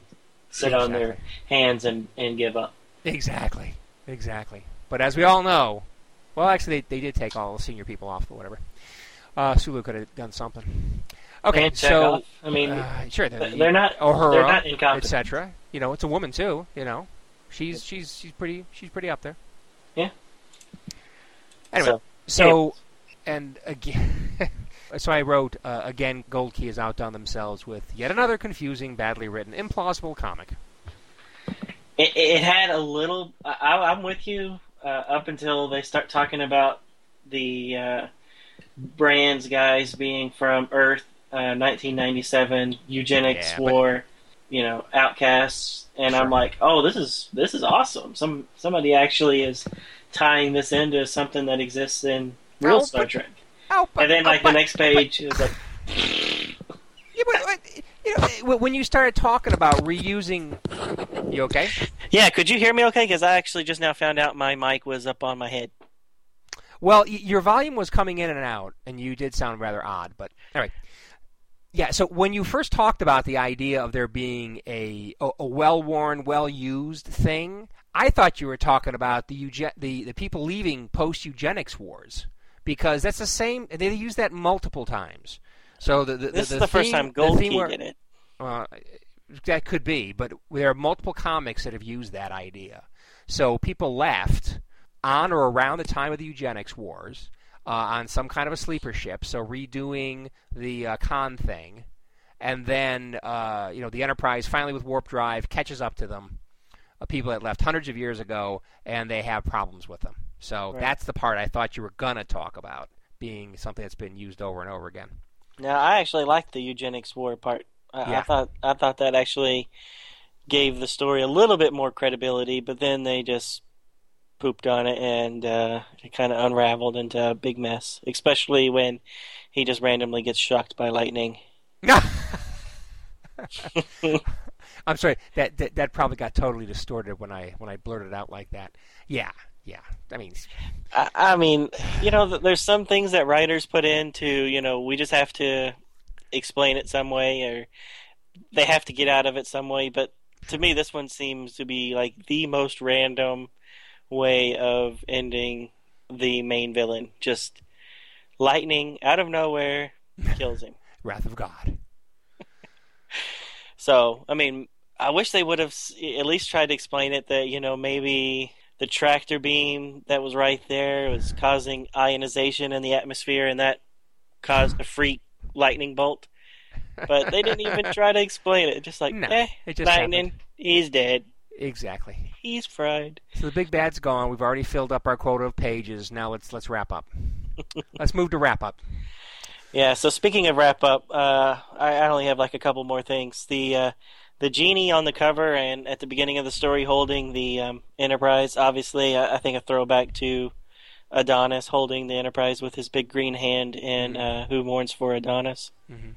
sit on their hands and, and give up. Exactly. Exactly. But as we all know, well, actually, they, they did take all the senior people off, but whatever. Uh, Sulu could have done something. Okay, And so I mean, uh, sure, th- they're not- Uhura, they're not incompetent. etc. You know, it's a woman too. You know, she's she's she's pretty she's pretty up there. Yeah. Anyway, So, so and again. [laughs] So I wrote uh, again. Gold Key has outdone themselves with yet another confusing, badly written, implausible comic. It, it had a little. I, I'm with you uh, up until they start talking about the uh, brands guys being from Earth, uh, 1997, eugenics Yeah, but- war, you know, outcasts, and Sure. I'm like, oh, this is this is awesome. Some somebody actually is tying this into something that exists in real Oh, Star but- Trek. Oh, but, And then oh, like but- the next page is like, Yeah, but, but, you know, when you started talking about reusing, you okay? yeah, could you hear me okay? Because I actually just now found out my mic was up on my head. Well, y- your volume was coming in and out, and you did sound rather odd. But anyway, yeah. So when you first talked about the idea of there being a a, a well-worn, well-used thing, I thought you were talking about the euge- the the people leaving post-eugenics wars because that's the same. They use that multiple times. So the, the This the, is the first time Gold theme Key where- did it. Uh, that could be, but there are multiple comics that have used that idea. So people left on or around the time of the eugenics wars uh, on some kind of a sleeper ship, so redoing the uh, Khan thing, and then uh, you know the Enterprise finally with warp drive catches up to them. Uh, people that left hundreds of years ago, and they have problems with them. So Right. that's the part I thought you were gonna talk about being something that's been used over and over again. Now, I actually liked the eugenics war part. I, I thought I thought that actually gave the story a little bit more credibility, but then they just pooped on it and uh, it kind of unraveled into a big mess. Especially when he just randomly gets shocked by lightning. [laughs] I'm sorry. That, that that probably got totally distorted when I when I blurted out like that. Yeah, yeah. I mean, I, I mean, you know, there's some things that writers put in into, you know, we just have to explain it some way, or they have to get out of it some way. But to me, this one seems to be like the most random way of ending the main villain. Just lightning out of nowhere kills him. [laughs] Wrath of God. [laughs] So, I mean, I wish they would have at least tried to explain it that, you know, maybe the tractor beam that was right there was causing ionization in the atmosphere and that caused a freak lightning bolt. But they didn't even [laughs] try to explain it. Just like, No, eh, it just lightning, happened. he's dead. Exactly. He's fried. So the big bad's gone. We've already filled up our quota of pages. Now let's let's wrap up. [laughs] let's move to wrap up. Yeah, so speaking of wrap up, uh, I, I only have like a couple more things. The uh, the genie on the cover and at the beginning of the story holding the um, Enterprise, obviously, I, I think a throwback to Adonis holding the Enterprise with his big green hand in uh, Who Mourns for Adonis, Mhm.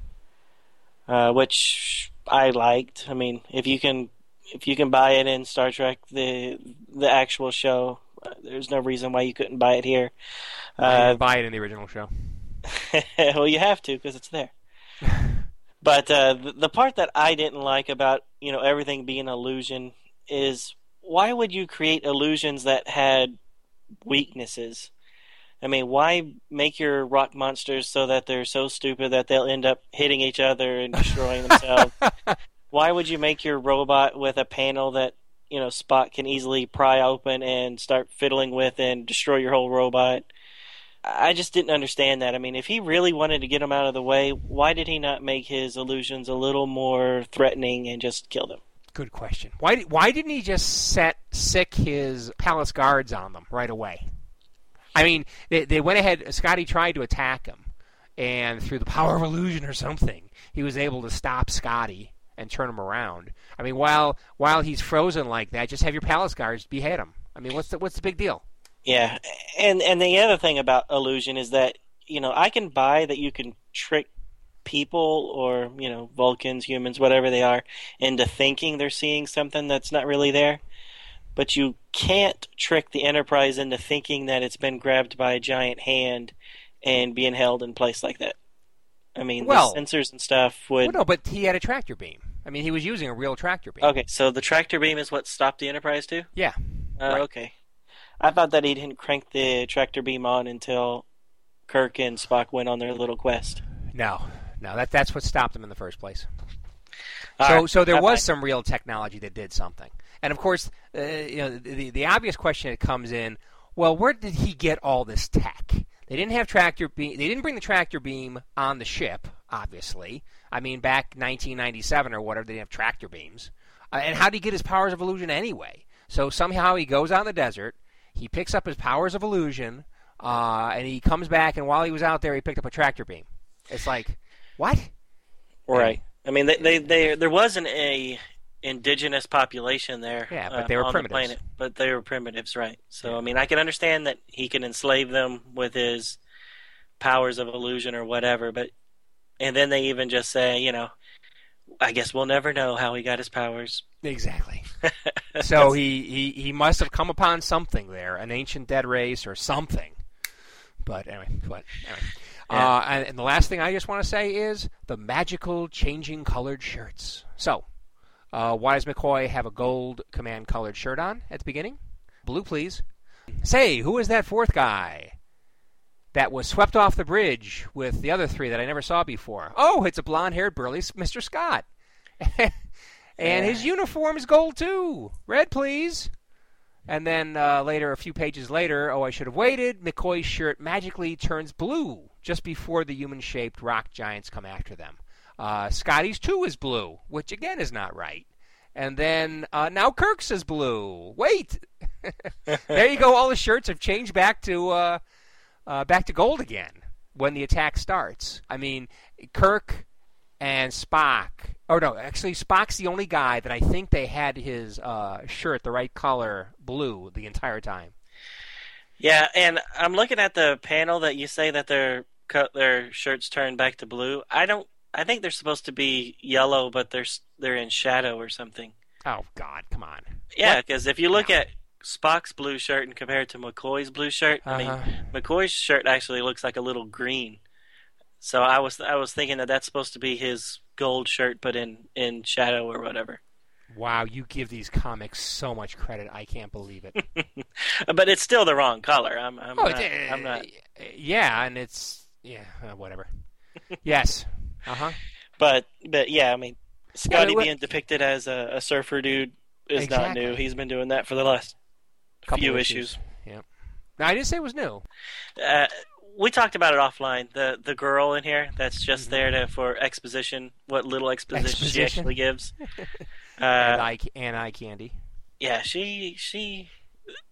uh, which I liked. I mean, if you can if you can buy it in Star Trek the the actual show, uh, there's no reason why you couldn't buy it here. Uh, buy it in the original show. [laughs] well, you have to because it's there. [laughs] But uh, the, the part that I didn't like about you know everything being illusion is why would you create illusions that had weaknesses? I mean, why make your rock monsters so that they're so stupid that they'll end up hitting each other and destroying [laughs] themselves? Why would you make your robot with a panel that you know Spock can easily pry open and start fiddling with and destroy your whole robot? I just didn't understand that. I mean, if he really wanted to get them out of the way, why did he not make his illusions a little more threatening and just kill them? Good question. Why why didn't he just set sick his palace guards on them right away? I mean, they, they went ahead. Scotty tried to attack him, and through the power of illusion or something, he was able to stop Scotty and turn him around. I mean, while while he's frozen like that, just have your palace guards behead him. I mean, what's the what's the big deal? Yeah, and and the other thing about illusion is that you know I can buy that you can trick people or you know Vulcans, humans, whatever they are, into thinking they're seeing something that's not really there. But you can't trick the Enterprise into thinking that it's been grabbed by a giant hand and being held in place like that. I mean, Well- the sensors and stuff would. Well, no, but he had a tractor beam. I mean, he was using a real tractor beam. Okay, so the tractor beam is what stopped the Enterprise too. Yeah. Uh, Right. Okay, I thought that he didn't crank the tractor beam on until Kirk and Spock went on their little quest. No, no, that that's what stopped him in the first place. All so, right, so there bye-bye. was some real technology that did something, and of course, uh, you know, the the obvious question that comes in: Well, where did he get all this tech? They didn't have tractor beam. They didn't bring the tractor beam on the ship, obviously. I mean, back 1997 or whatever, they didn't have tractor beams. Uh, and how did he get his powers of illusion anyway? So somehow he goes out in the desert, he picks up his powers of illusion, uh, and he comes back. And while he was out there, he picked up a tractor beam. It's like, what? Right. I mean, they, they, they there wasn't a indigenous population there. Yeah, but uh, they were primitives. The planet, but they were primitives, right? So I mean, I can understand that he can enslave them with his powers of illusion or whatever, but and then they even just say, you know, I guess we'll never know how he got his powers. Exactly. [laughs] so he, he, he must have come upon something there, an ancient dead race or something. But anyway, but anyway. Yeah. Uh, and, and the last thing I just want to say is the magical changing colored shirts. So, uh, why does McCoy have a gold command colored shirt on at the beginning? Blue, please. Say, who is that fourth guy that was swept off the bridge with the other three that I never saw before? Oh, it's a blonde haired burly Mr. Scott. [laughs] and Yeah. his uniform is gold too. Red, please. And then uh, later, a few pages later, oh, I should have waited. McCoy's shirt magically turns blue just before the human shaped rock giants come after them. Uh, Scotty's too is blue, which again is not right. And then uh, now Kirk's is blue. Wait, [laughs] there you go. All the shirts have changed back to uh, back to gold again when the attack starts. I mean, Kirk and Spock. Oh no, actually Spock's the only guy that I think they had his uh, shirt the right color, blue, the entire time. Yeah, and I'm looking at the panel that you say that their cut their shirts turn back to blue. I don't. I think they're supposed to be yellow, but they're they're in shadow or something. Oh God, come on. Yeah, because if you look at Spock's blue shirt and compare it to McCoy's blue shirt, I mean, Uh-huh. McCoy's shirt actually looks like a little green. So I was I was thinking that that's supposed to be his gold shirt, but in in shadow or whatever. Wow, you give these comics so much credit. I can't believe it. [laughs] But it's still the wrong color. I'm I'm, oh, not, it's, I'm not. Yeah, and it's yeah, uh, whatever. [laughs] yes. Uh huh. But but yeah, I mean, Scotty what- being depicted as a, a surfer dude is not new. He's been doing that for the last Couple few issues. issues. Yeah. Now I didn't say it was new. Uh, we talked about it offline. The the girl in here that's just Mhm. there to for exposition. What little exposition, she actually gives. [laughs] and Uh, eye and eye candy. yeah, she she.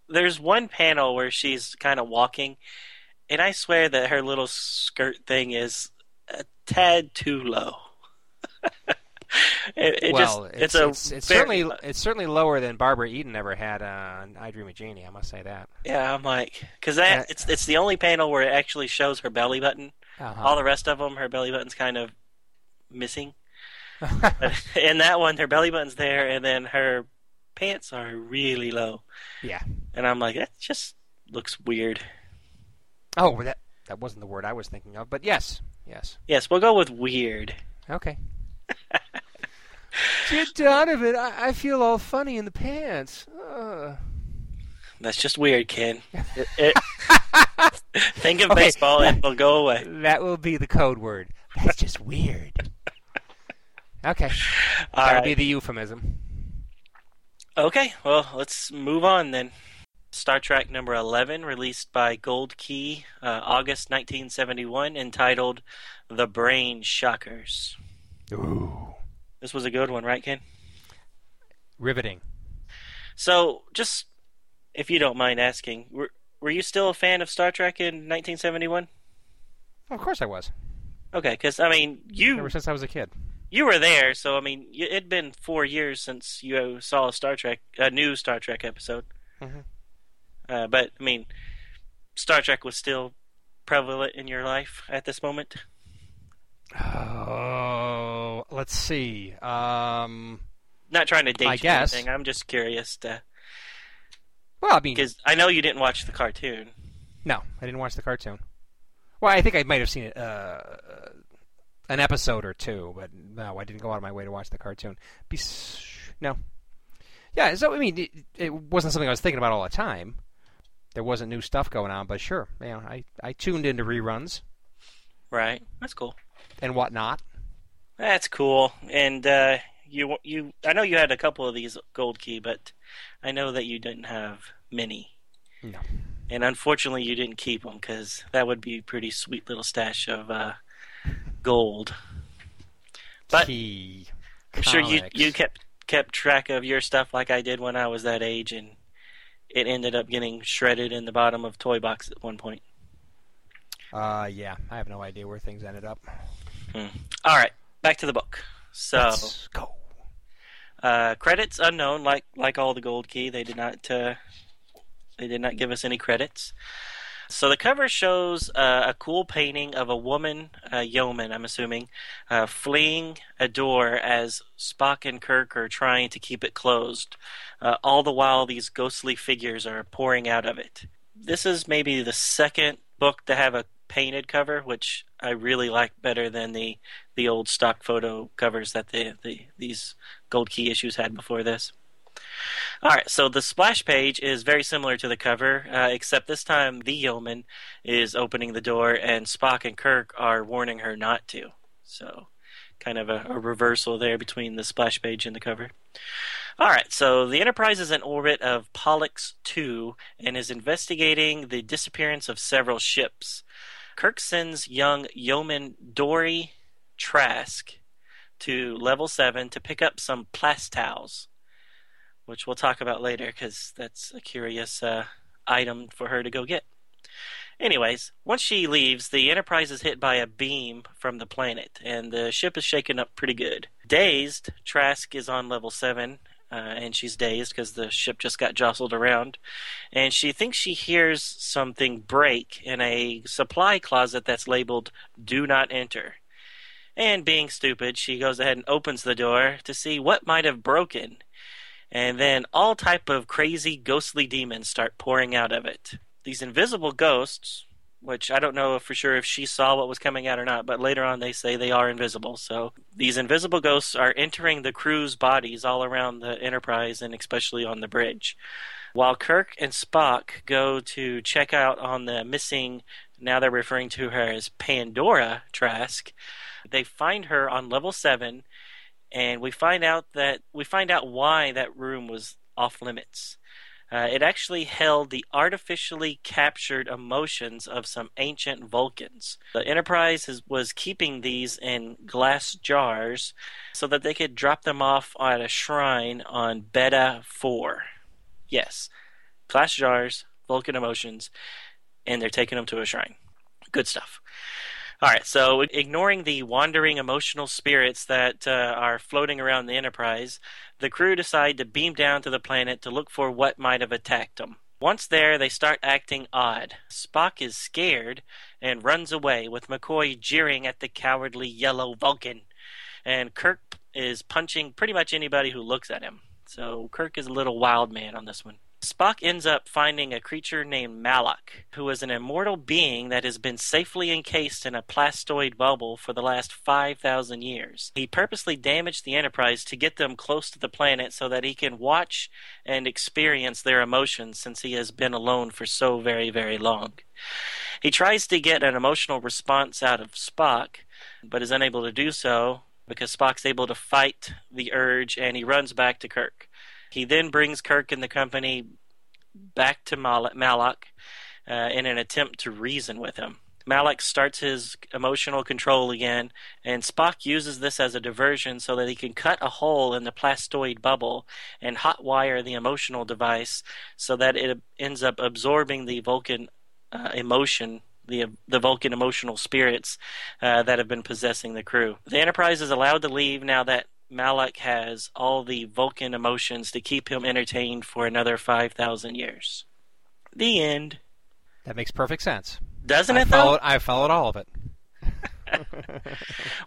There's one panel where she's kind of walking, and I swear that her little skirt thing is a tad too low. [laughs] it, it well, just it's, a it's, it's very- certainly it's certainly lower than Barbara Eden ever had on I Dream of Jeannie. I must say that. Yeah, I'm like, because that Uh, it's it's the only panel where it actually shows her belly button. Uh-huh. All the rest of them, her belly button's kind of missing. But [laughs] in that one, her belly button's there, and then her pants are really low. yeah. And I'm like, that just looks weird. Oh, that that wasn't the word I was thinking of, but yes, yes. Yes, we'll go with weird. Okay. Get Donovan, I, I feel all funny in the pants. Ugh. That's just weird, Ken. It, it, [laughs] think of Okay. baseball, and it'll go away. That will be the code word. That's just weird. Okay, All that'll right. be the euphemism. Okay, well, let's move on then. Star Trek number 11, released by Gold Key, uh, August 1971, entitled The Brain Shockers. Ooh. This was a good one, right, Ken? Riveting. So, just if you don't mind asking, were, were you still a fan of Star Trek in 1971? of course I was. Okay, because, I mean, you Ever since I was a kid. you were there, so I mean, it'd been four years since you saw a Star Trek, a new Star Trek episode. Mm-hmm. Uh, but I mean, Star Trek was still prevalent in your life at this moment. Oh, let's see. Um, Not trying to date I you guess. anything. I'm just curious to well, I mean, because I know you didn't watch the cartoon. no, I didn't watch the cartoon. Well, I think I might have seen it, uh, an episode or two, but no, I didn't go out of my way to watch the cartoon. Bes- no. Yeah, so I mean, it, it wasn't something I was thinking about all the time. There wasn't new stuff going on, but sure, you know, I, I tuned into reruns Right. That's cool. and whatnot. That's cool. And uh, you you I know you had a couple of these gold key, but I know that you didn't have many. No. And unfortunately, you didn't keep them because that would be a pretty sweet little stash of uh, gold. But- Key. I'm sure you you kept kept track of your stuff like I did when I was that age, and it ended up getting shredded in the bottom of toy box at one point. Uh, yeah, I have no idea where things ended up. All right, back to the book. So Let's go. uh, credits unknown, like like all the gold key. They did not uh, they did not give us any credits. So the cover shows uh, a cool painting of a woman, a yeoman, I'm assuming, uh, fleeing a door as Spock and Kirk are trying to keep it closed. Uh, all the while, these ghostly figures are pouring out of it. This is maybe the second book to have a painted cover, which I really like better than the the old stock photo covers that the, the these gold key issues had before this. All right, so the splash page is very similar to the cover, uh, except this time the yeoman is opening the door and Spock and Kirk are warning her not to. So, kind of a, a reversal there between the splash page and the cover. All right, so the Enterprise is in orbit of Pollux 2 and is investigating the disappearance of several ships. Kirk sends young yeoman Dory Trask to level 7 to pick up some plastowels, which we'll talk about later because that's a curious uh, item for her to go get. Anyways, once she leaves, the Enterprise is hit by a beam from the planet, and the ship is shaken up pretty good. Dazed, Trask is on level 7, uh, and she's dazed because the ship just got jostled around. And she thinks she hears something break in a supply closet that's labeled Do Not Enter. And being stupid, she goes ahead and opens the door to see what might have broken. And then all type of crazy ghostly demons start pouring out of it. These invisible ghosts, which I don't know for sure if she saw what was coming out or not, but later on they say they are invisible. So these invisible ghosts are entering the crew's bodies all around the Enterprise and especially on the bridge. While Kirk and Spock go to check out on the missing, now they're referring to her as Pandora Trask, they find her on level 7 and we find out that we find out why that room was off limits. Uh, it actually held the artificially captured emotions of some ancient Vulcans. The Enterprise has, was keeping these in glass jars so that they could drop them off at a shrine on Beta 4. Yes, glass jars, Vulcan emotions, and they're taking them to a shrine. Good stuff. All right, so ignoring the wandering emotional spirits that uh, are floating around the Enterprise, the crew decide to beam down to the planet to look for what might have attacked them. Once there, they start acting odd. Spock is scared and runs away, with McCoy jeering at the cowardly yellow Vulcan. And Kirk is punching pretty much anybody who looks at him. So Kirk is a little wild man on this one. Spock ends up finding a creature named Malak, who is an immortal being that has been safely encased in a plastoid bubble for the last 5,000 years. He purposely damaged the Enterprise to get them close to the planet so that he can watch and experience their emotions since he has been alone for so very, very long. He tries to get an emotional response out of Spock, but is unable to do so because Spock's able to fight the urge and he runs back to Kirk. He then brings Kirk and the company back to Mal- Malak uh, in an attempt to reason with him. Malak starts his emotional control again, and Spock uses this as a diversion so that he can cut a hole in the plastoid bubble and hotwire the emotional device so that it ends up absorbing the Vulcan uh, emotion the the Vulcan emotional spirits uh, that have been possessing the crew. The Enterprise is allowed to leave now that Malak has all the Vulcan emotions to keep him entertained for another five thousand years. The end. That makes perfect sense. Doesn't I it followed, though? I followed all of it. [laughs]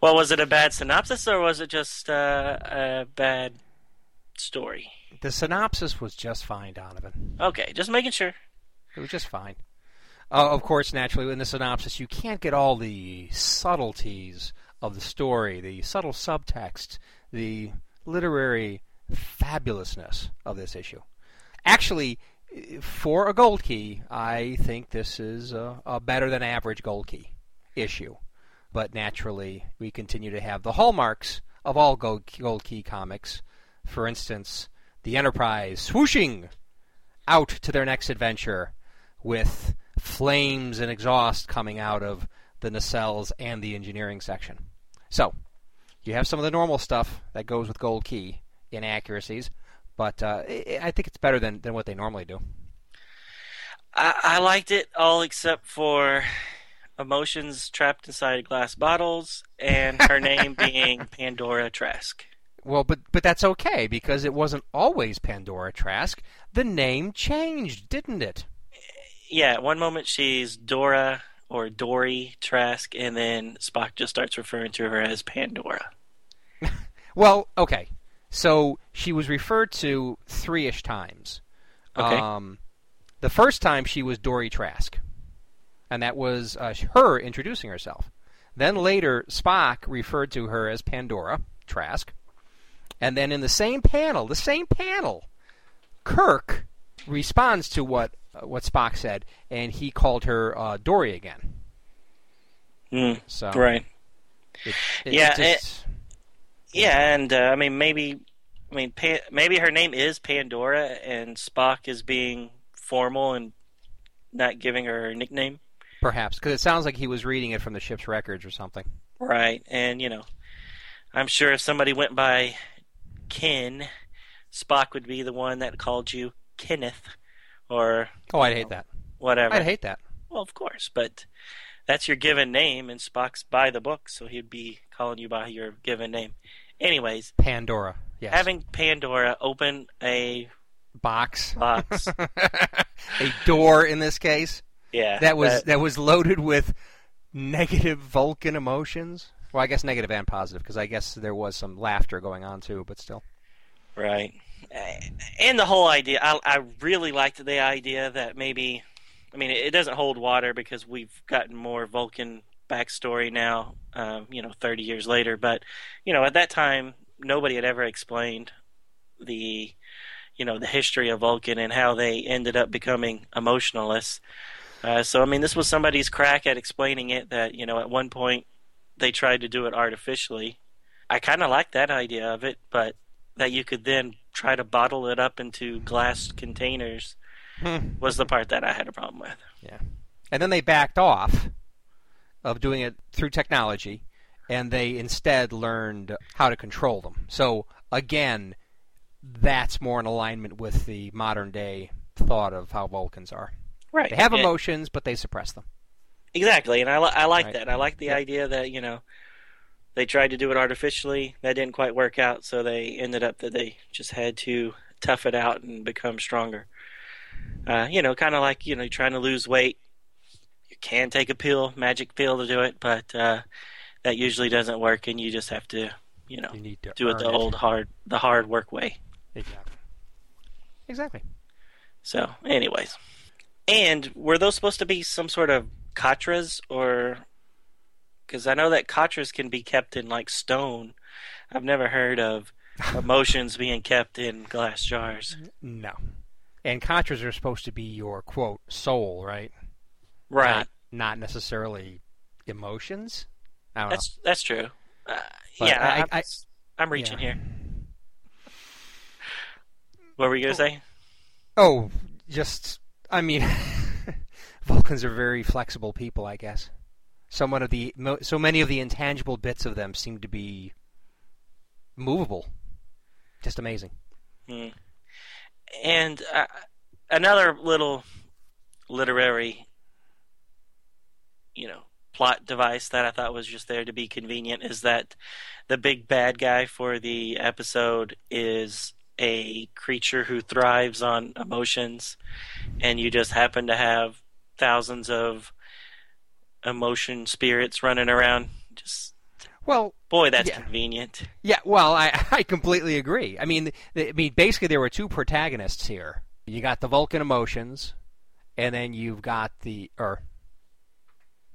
Well, was it a bad synopsis or was it just uh, a bad story? The synopsis was just fine, Donovan. Okay, just making sure. It was just fine. Uh, of course, naturally, in the synopsis, you can't get all the subtleties of the story, the subtle subtext, the literary fabulousness of this issue. Actually, for a gold key, I think this is a, a better than average gold key issue. But naturally, we continue to have the hallmarks of all gold, gold key comics. For instance, the Enterprise swooshing out to their next adventure with flames and exhaust coming out of the nacelles and the engineering section. So, you have some of the normal stuff that goes with gold key inaccuracies, but uh, I I think it's better than, than what they normally do. I, I liked it all except for emotions trapped inside glass bottles and her name [laughs] being Pandora Trask. Well, but but that's okay because it wasn't always Pandora Trask. The name changed, didn't it? Yeah, one moment she's Dora or Dory Trask, and then Spock just starts referring to her as Pandora. Well, okay. So she was referred to three-ish times. Okay. Um, the first time she was Dory Trask, and that was uh, her introducing herself. Then later, Spock referred to her as Pandora Trask, and then in the same panel, the same panel, Kirk responds to what uh, what Spock said, and he called her uh, Dory again. Mm, So right. it- it- Yeah, it just- Yeah, and uh, I mean maybe, I mean pa- maybe her name is Pandora, and Spock is being formal and not giving her a nickname. perhaps because it sounds like he was reading it from the ship's records or something. Right, and you know, I'm sure if somebody went by Ken, Spock would be the one that called you Kenneth or Oh, I'd hate that. whatever. I'd hate that. Well, of course, but that's your given name, and Spock's by the book, so he'd be calling you by your given name. Anyways, Pandora. Yes. having Pandora open a box. box, [laughs] a door in this case yeah, that was that was loaded with negative Vulcan emotions. Well, I guess negative and positive because I guess there was some laughter going on too, but still. Right. And the whole idea, I, I really liked the idea that maybe, I mean, it doesn't hold water because we've gotten more Vulcan backstory now, um, you know, 30 years later. But, you know, at that time, nobody had ever explained the, you know, the history of Vulcan and how they ended up becoming emotionalists. Uh, so, I mean, this was somebody's crack at explaining it that, you know, at one point they tried to do it artificially. I kind of like that idea of it, but that you could then try to bottle it up into glass containers was the part that I had a problem with. Yeah. And then they backed off of doing it through technology, and they instead learned how to control them. So again, that's more in alignment with the modern day thought of how Vulcans are. Right. They have Yeah, emotions, but they suppress them. Exactly, and I, li- I like Right. that. I like the Yep. idea that you know they tried to do it artificially. That didn't quite work out, so they ended up that they just had to tough it out and become stronger. Uh, you know, kind of like you know trying to lose weight. You can take a pill, magic pill, to do it, but uh, that usually doesn't work, and you just have to you know You need to do it earn the old hard the hard work way. Exactly. Exactly. So, anyways, and were those supposed to be some sort of katras or? Because I know that katras can be kept in like stone. I've never heard of [laughs] emotions being kept in glass jars. No. And katras are supposed to be your quote soul, right? Right. Not, not necessarily emotions. I don't that's that's true. Uh, yeah, I- am I'm reaching yeah. here. What were you gonna say? Oh, just, I mean, [laughs] Vulcans are very flexible people, I guess. So one of the so many of the intangible bits of them seem to be movable. Just amazing. Hmm. And uh, another little literary, you know, plot device that I thought was just there to be convenient is that the big bad guy for the episode is a creature who thrives on emotions, and you just happen to have thousands of emotion spirits running around. Just well, boy, that's yeah. convenient. Yeah, well, I [laughs] I completely agree. I mean, I mean, basically there were two protagonists here. You got the Vulcan emotions, and then you've got the or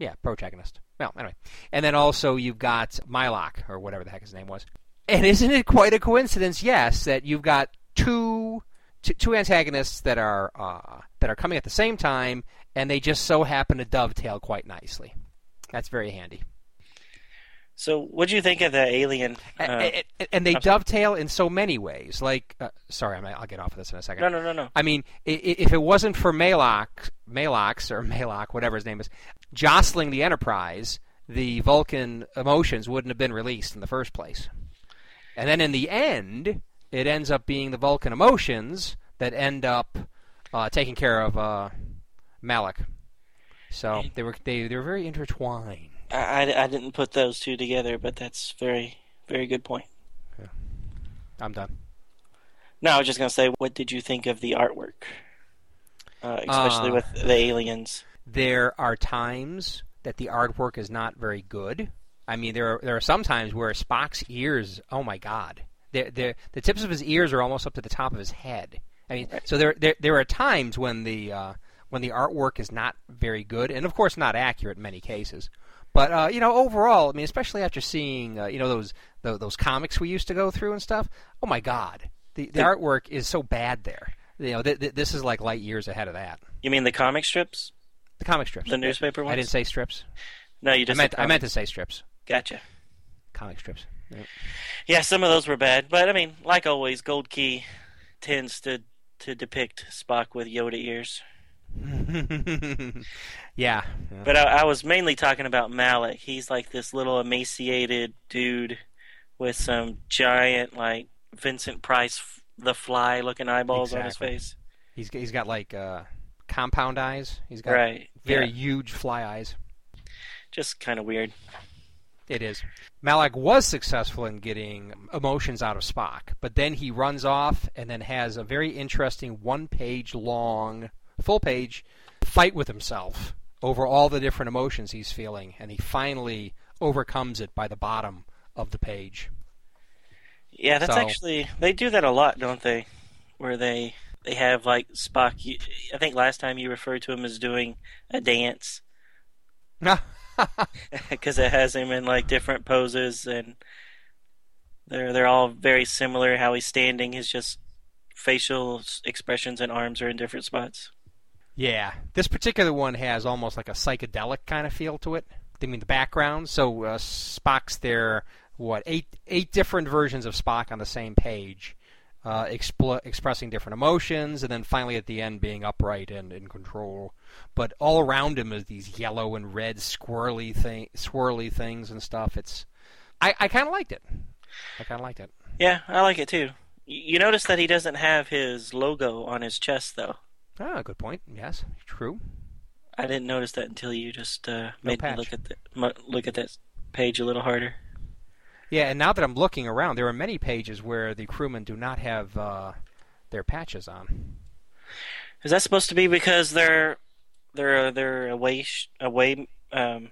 yeah, protagonist. Well, anyway, and then also you've got Mylok or whatever the heck his name was. And isn't it quite a coincidence? Yes, that you've got two antagonists that are uh, that are coming at the same time, and they just so happen to dovetail quite nicely. That's very handy. So, what do you think of the alien? Uh, and, and, they dovetail in so many ways. Like, uh, sorry, I'll get off of this in a second. No, no, no, no. I mean, if it wasn't for Malok, Malox or Malok, whatever his name is, jostling the Enterprise, the Vulcan emotions wouldn't have been released in the first place. And then in the end, it ends up being the Vulcan emotions that end up uh, taking care of uh, Malik. So they were they they were very intertwined. I, I, I, didn't put those two together, but that's very very good point. Yeah. I'm done. No, I was just gonna say, what did you think of the artwork, uh, especially uh, with the aliens? There are times that the artwork is not very good. I mean, there are there are some times where Spock's ears, oh my god, the the tips of his ears are almost up to the top of his head. I mean, so there there there are times when the uh, when the artwork is not very good, and of course not accurate in many cases. But uh, you know, overall, I mean, especially after seeing uh, you know those the, those comics we used to go through and stuff. Oh my God, the the artwork is so bad there. You know, th- th- this is like light years ahead of that. You mean the comic strips? The comic strips. The newspaper ones. I didn't say strips. No, you just. I meant I meant to say strips. Gotcha. Comic strips. Yep. Yeah, some of those were bad, but I mean, like always, Gold Key tends to to depict Spock with Yoda ears. [laughs] yeah, But I, I, was mainly talking about Malik. He's like this little emaciated dude with some giant, like Vincent Price, the Fly looking eyeballs exactly. on his face. He's he's got like uh, compound eyes. He's got right. very yeah. huge fly eyes. Just kind of weird. It is. Malik was successful in getting emotions out of Spock, but then he runs off and then has a very interesting one page long, full page fight with himself over all the different emotions he's feeling, and he finally overcomes it by the bottom of the page. Yeah, that's so, actually they do that a lot, don't they? Where they they have like Spock. I think last time you referred to him as doing a dance. [laughs] [laughs] No, because it has him in like different poses and they're they're all very similar. How he's standing, his just facial expressions and arms are in different spots. Yeah, this particular one has almost like a psychedelic kind of feel to it. I mean, the background. So uh, Spock's there. What eight eight different versions of Spock on the same page, uh, expl- expressing different emotions, and then finally at the end being upright and in control. But all around him is these yellow and red squirrely thing, swirly things and stuff. It's, I, I kind of liked it. I kind of liked it. Yeah, I like it too. You notice that he doesn't have his logo on his chest, though. Ah, good point. Yes, true. I didn't notice that until you just uh, made me look at the look at that page a little harder. Yeah, and now that I'm looking around, there are many pages where the crewmen do not have uh, their patches on. Is that supposed to be because they're they're they're away away um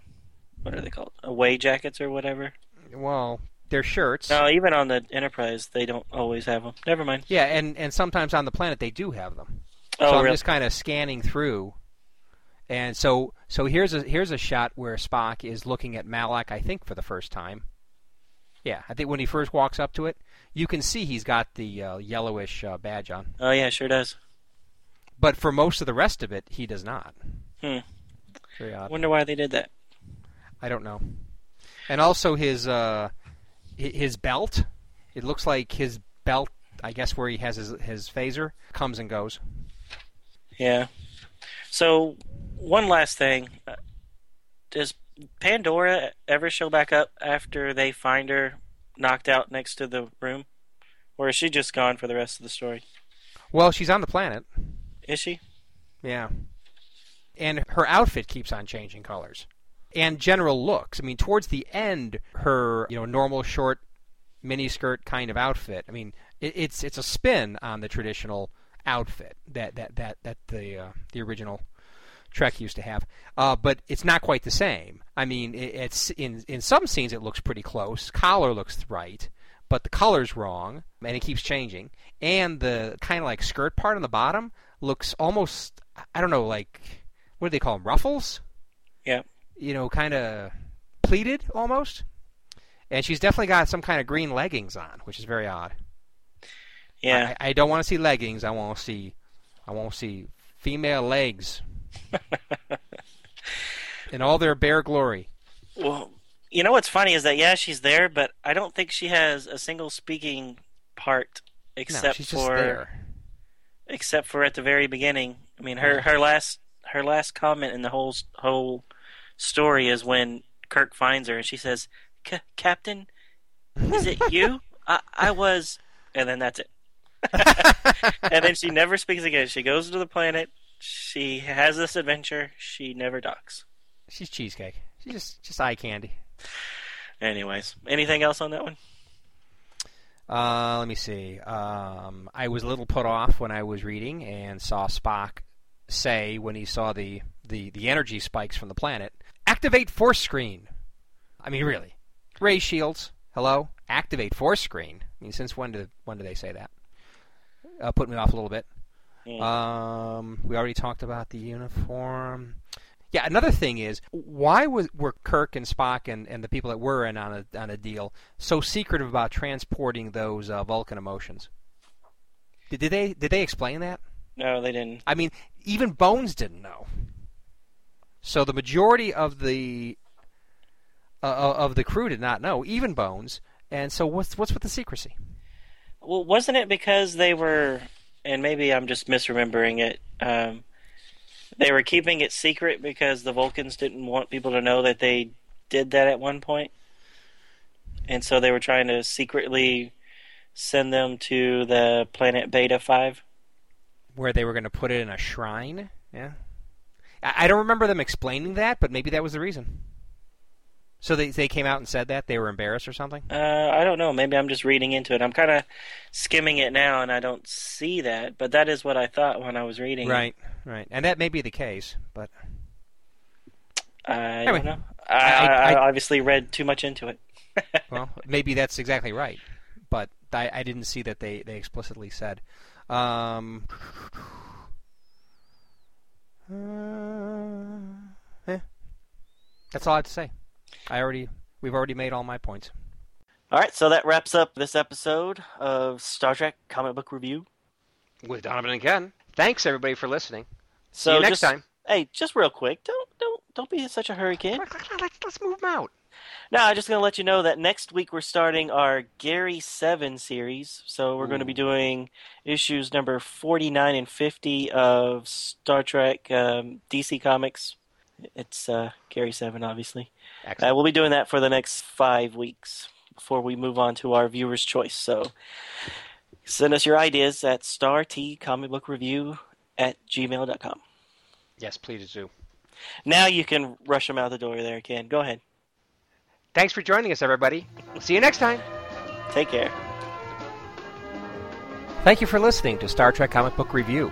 what are they called away jackets or whatever? Well, they're shirts. No, even on the Enterprise, they don't always have them. Never mind. Yeah, and and sometimes on the planet they do have them. Oh, so I'm really? just kind of scanning through, and so so here's a here's a shot where Spock is looking at Malak, I think, for the first time. Yeah, I think when he first walks up to it, you can see he's got the uh, yellowish uh, badge on. Oh yeah, sure does. But for most of the rest of it, he does not. Hmm. Very odd. Wonder why they did that. I don't know. And also his uh, his belt. It looks like his belt. I guess where he has his his phaser comes and goes. Yeah. So, one last thing. Uh, Does Pandora ever show back up after they find her knocked out next to the room? Or is she just gone for the rest of the story? Well, she's on the planet. Is she? Yeah. And her outfit keeps on changing colors. And general looks. I mean, towards the end, her you know normal short miniskirt kind of outfit. I mean, it, it's it's a spin on the traditional outfit that that that that the uh, the original Trek used to have. Uh, but it's not quite the same. I mean, it, it's in in some scenes it looks pretty close. Collar looks right, but the color's wrong, and it keeps changing. And the kind of like skirt part on the bottom looks almost I don't know like what do they call them ruffles? Yeah. You know, kind of pleated almost. And she's definitely got some kind of green leggings on, which is very odd. Yeah. I, I don't want to see leggings. I want to see, I want to see female legs [laughs] in all their bare glory. Well, you know what's funny is that yeah, she's there, but I don't think she has a single speaking part No, except just for except for at the very beginning. I mean, her her last her last comment in the whole whole story is when Kirk finds her and she says, "Captain, is it you? [laughs] I I was," and then that's it. [laughs] and then she never speaks again. She goes to the planet. She has this adventure. She never docks. She's cheesecake. She's just just eye candy. Anyways, anything else on that one? Uh, let me see. Um, I was a little put off when I was reading and saw Spock say when he saw the, the, the energy spikes from the planet, activate force screen. I mean, really, ray shields. Hello, activate force screen. I mean, since when did when did they say that? Uh, put me off a little bit. Um, we already talked about the uniform. Yeah, another thing is why was were Kirk and Spock and, and the people that were in on a on a deal so secretive about transporting those uh, Vulcan emotions? Did, did they did they explain that? no, they didn't. I mean, even Bones didn't know. So the majority of the uh, of the crew did not know, even Bones. And so what's what's with the secrecy? Well, wasn't it because they were, and maybe I'm just misremembering it. Um, they were keeping it secret because the Vulcans didn't want people to know that they did that at one point, and so they were trying to secretly send them to the planet Beta Five. Where they were going to put it in a shrine? Yeah. I, I don't remember them explaining that, but maybe that was the reason. So they they came out and said that they were embarrassed or something. Uh, I don't know. Maybe I'm just reading into it. I'm kind of skimming it now, and I don't see that. But that is what I thought when I was reading. it. Right, right, and that may be the case, but I Anyway, don't know. I, I- I, I- I obviously read too much into it. [laughs] well, maybe that's exactly right. But I, I didn't see that they, they explicitly said. Um, uh, eh. That's all I have to say. I already we've already made all my points. All right, so that wraps up this episode of Star Trek Comic Book Review. With Donovan and Ken. Thanks everybody for listening. So See you next just, time. Hey, just real quick, don't don't don't be in such a hurry, kid. Let's, let's move them out. No, I'm just gonna let you know that next week we're starting our Gary Seven series. So we're going to be doing issues number 49 and 50 of Star Trek um, DC Comics. It's uh, Gary Seven, obviously. Excellent. Uh, we'll be doing that for the next five weeks before we move on to our viewer's choice. So send us your ideas at startcomicbookreview at gmail.com. yes, please do. Now you can rush them out the door there, Ken. Go ahead. Thanks for joining us, everybody. We'll see you next time. Take care. Thank you for listening to Star Trek Comic Book Review.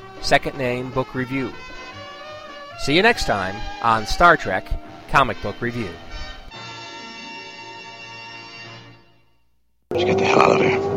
Second Name Book Review. See you next time on Star Trek Comic Book Review. Let's get the hell out of here.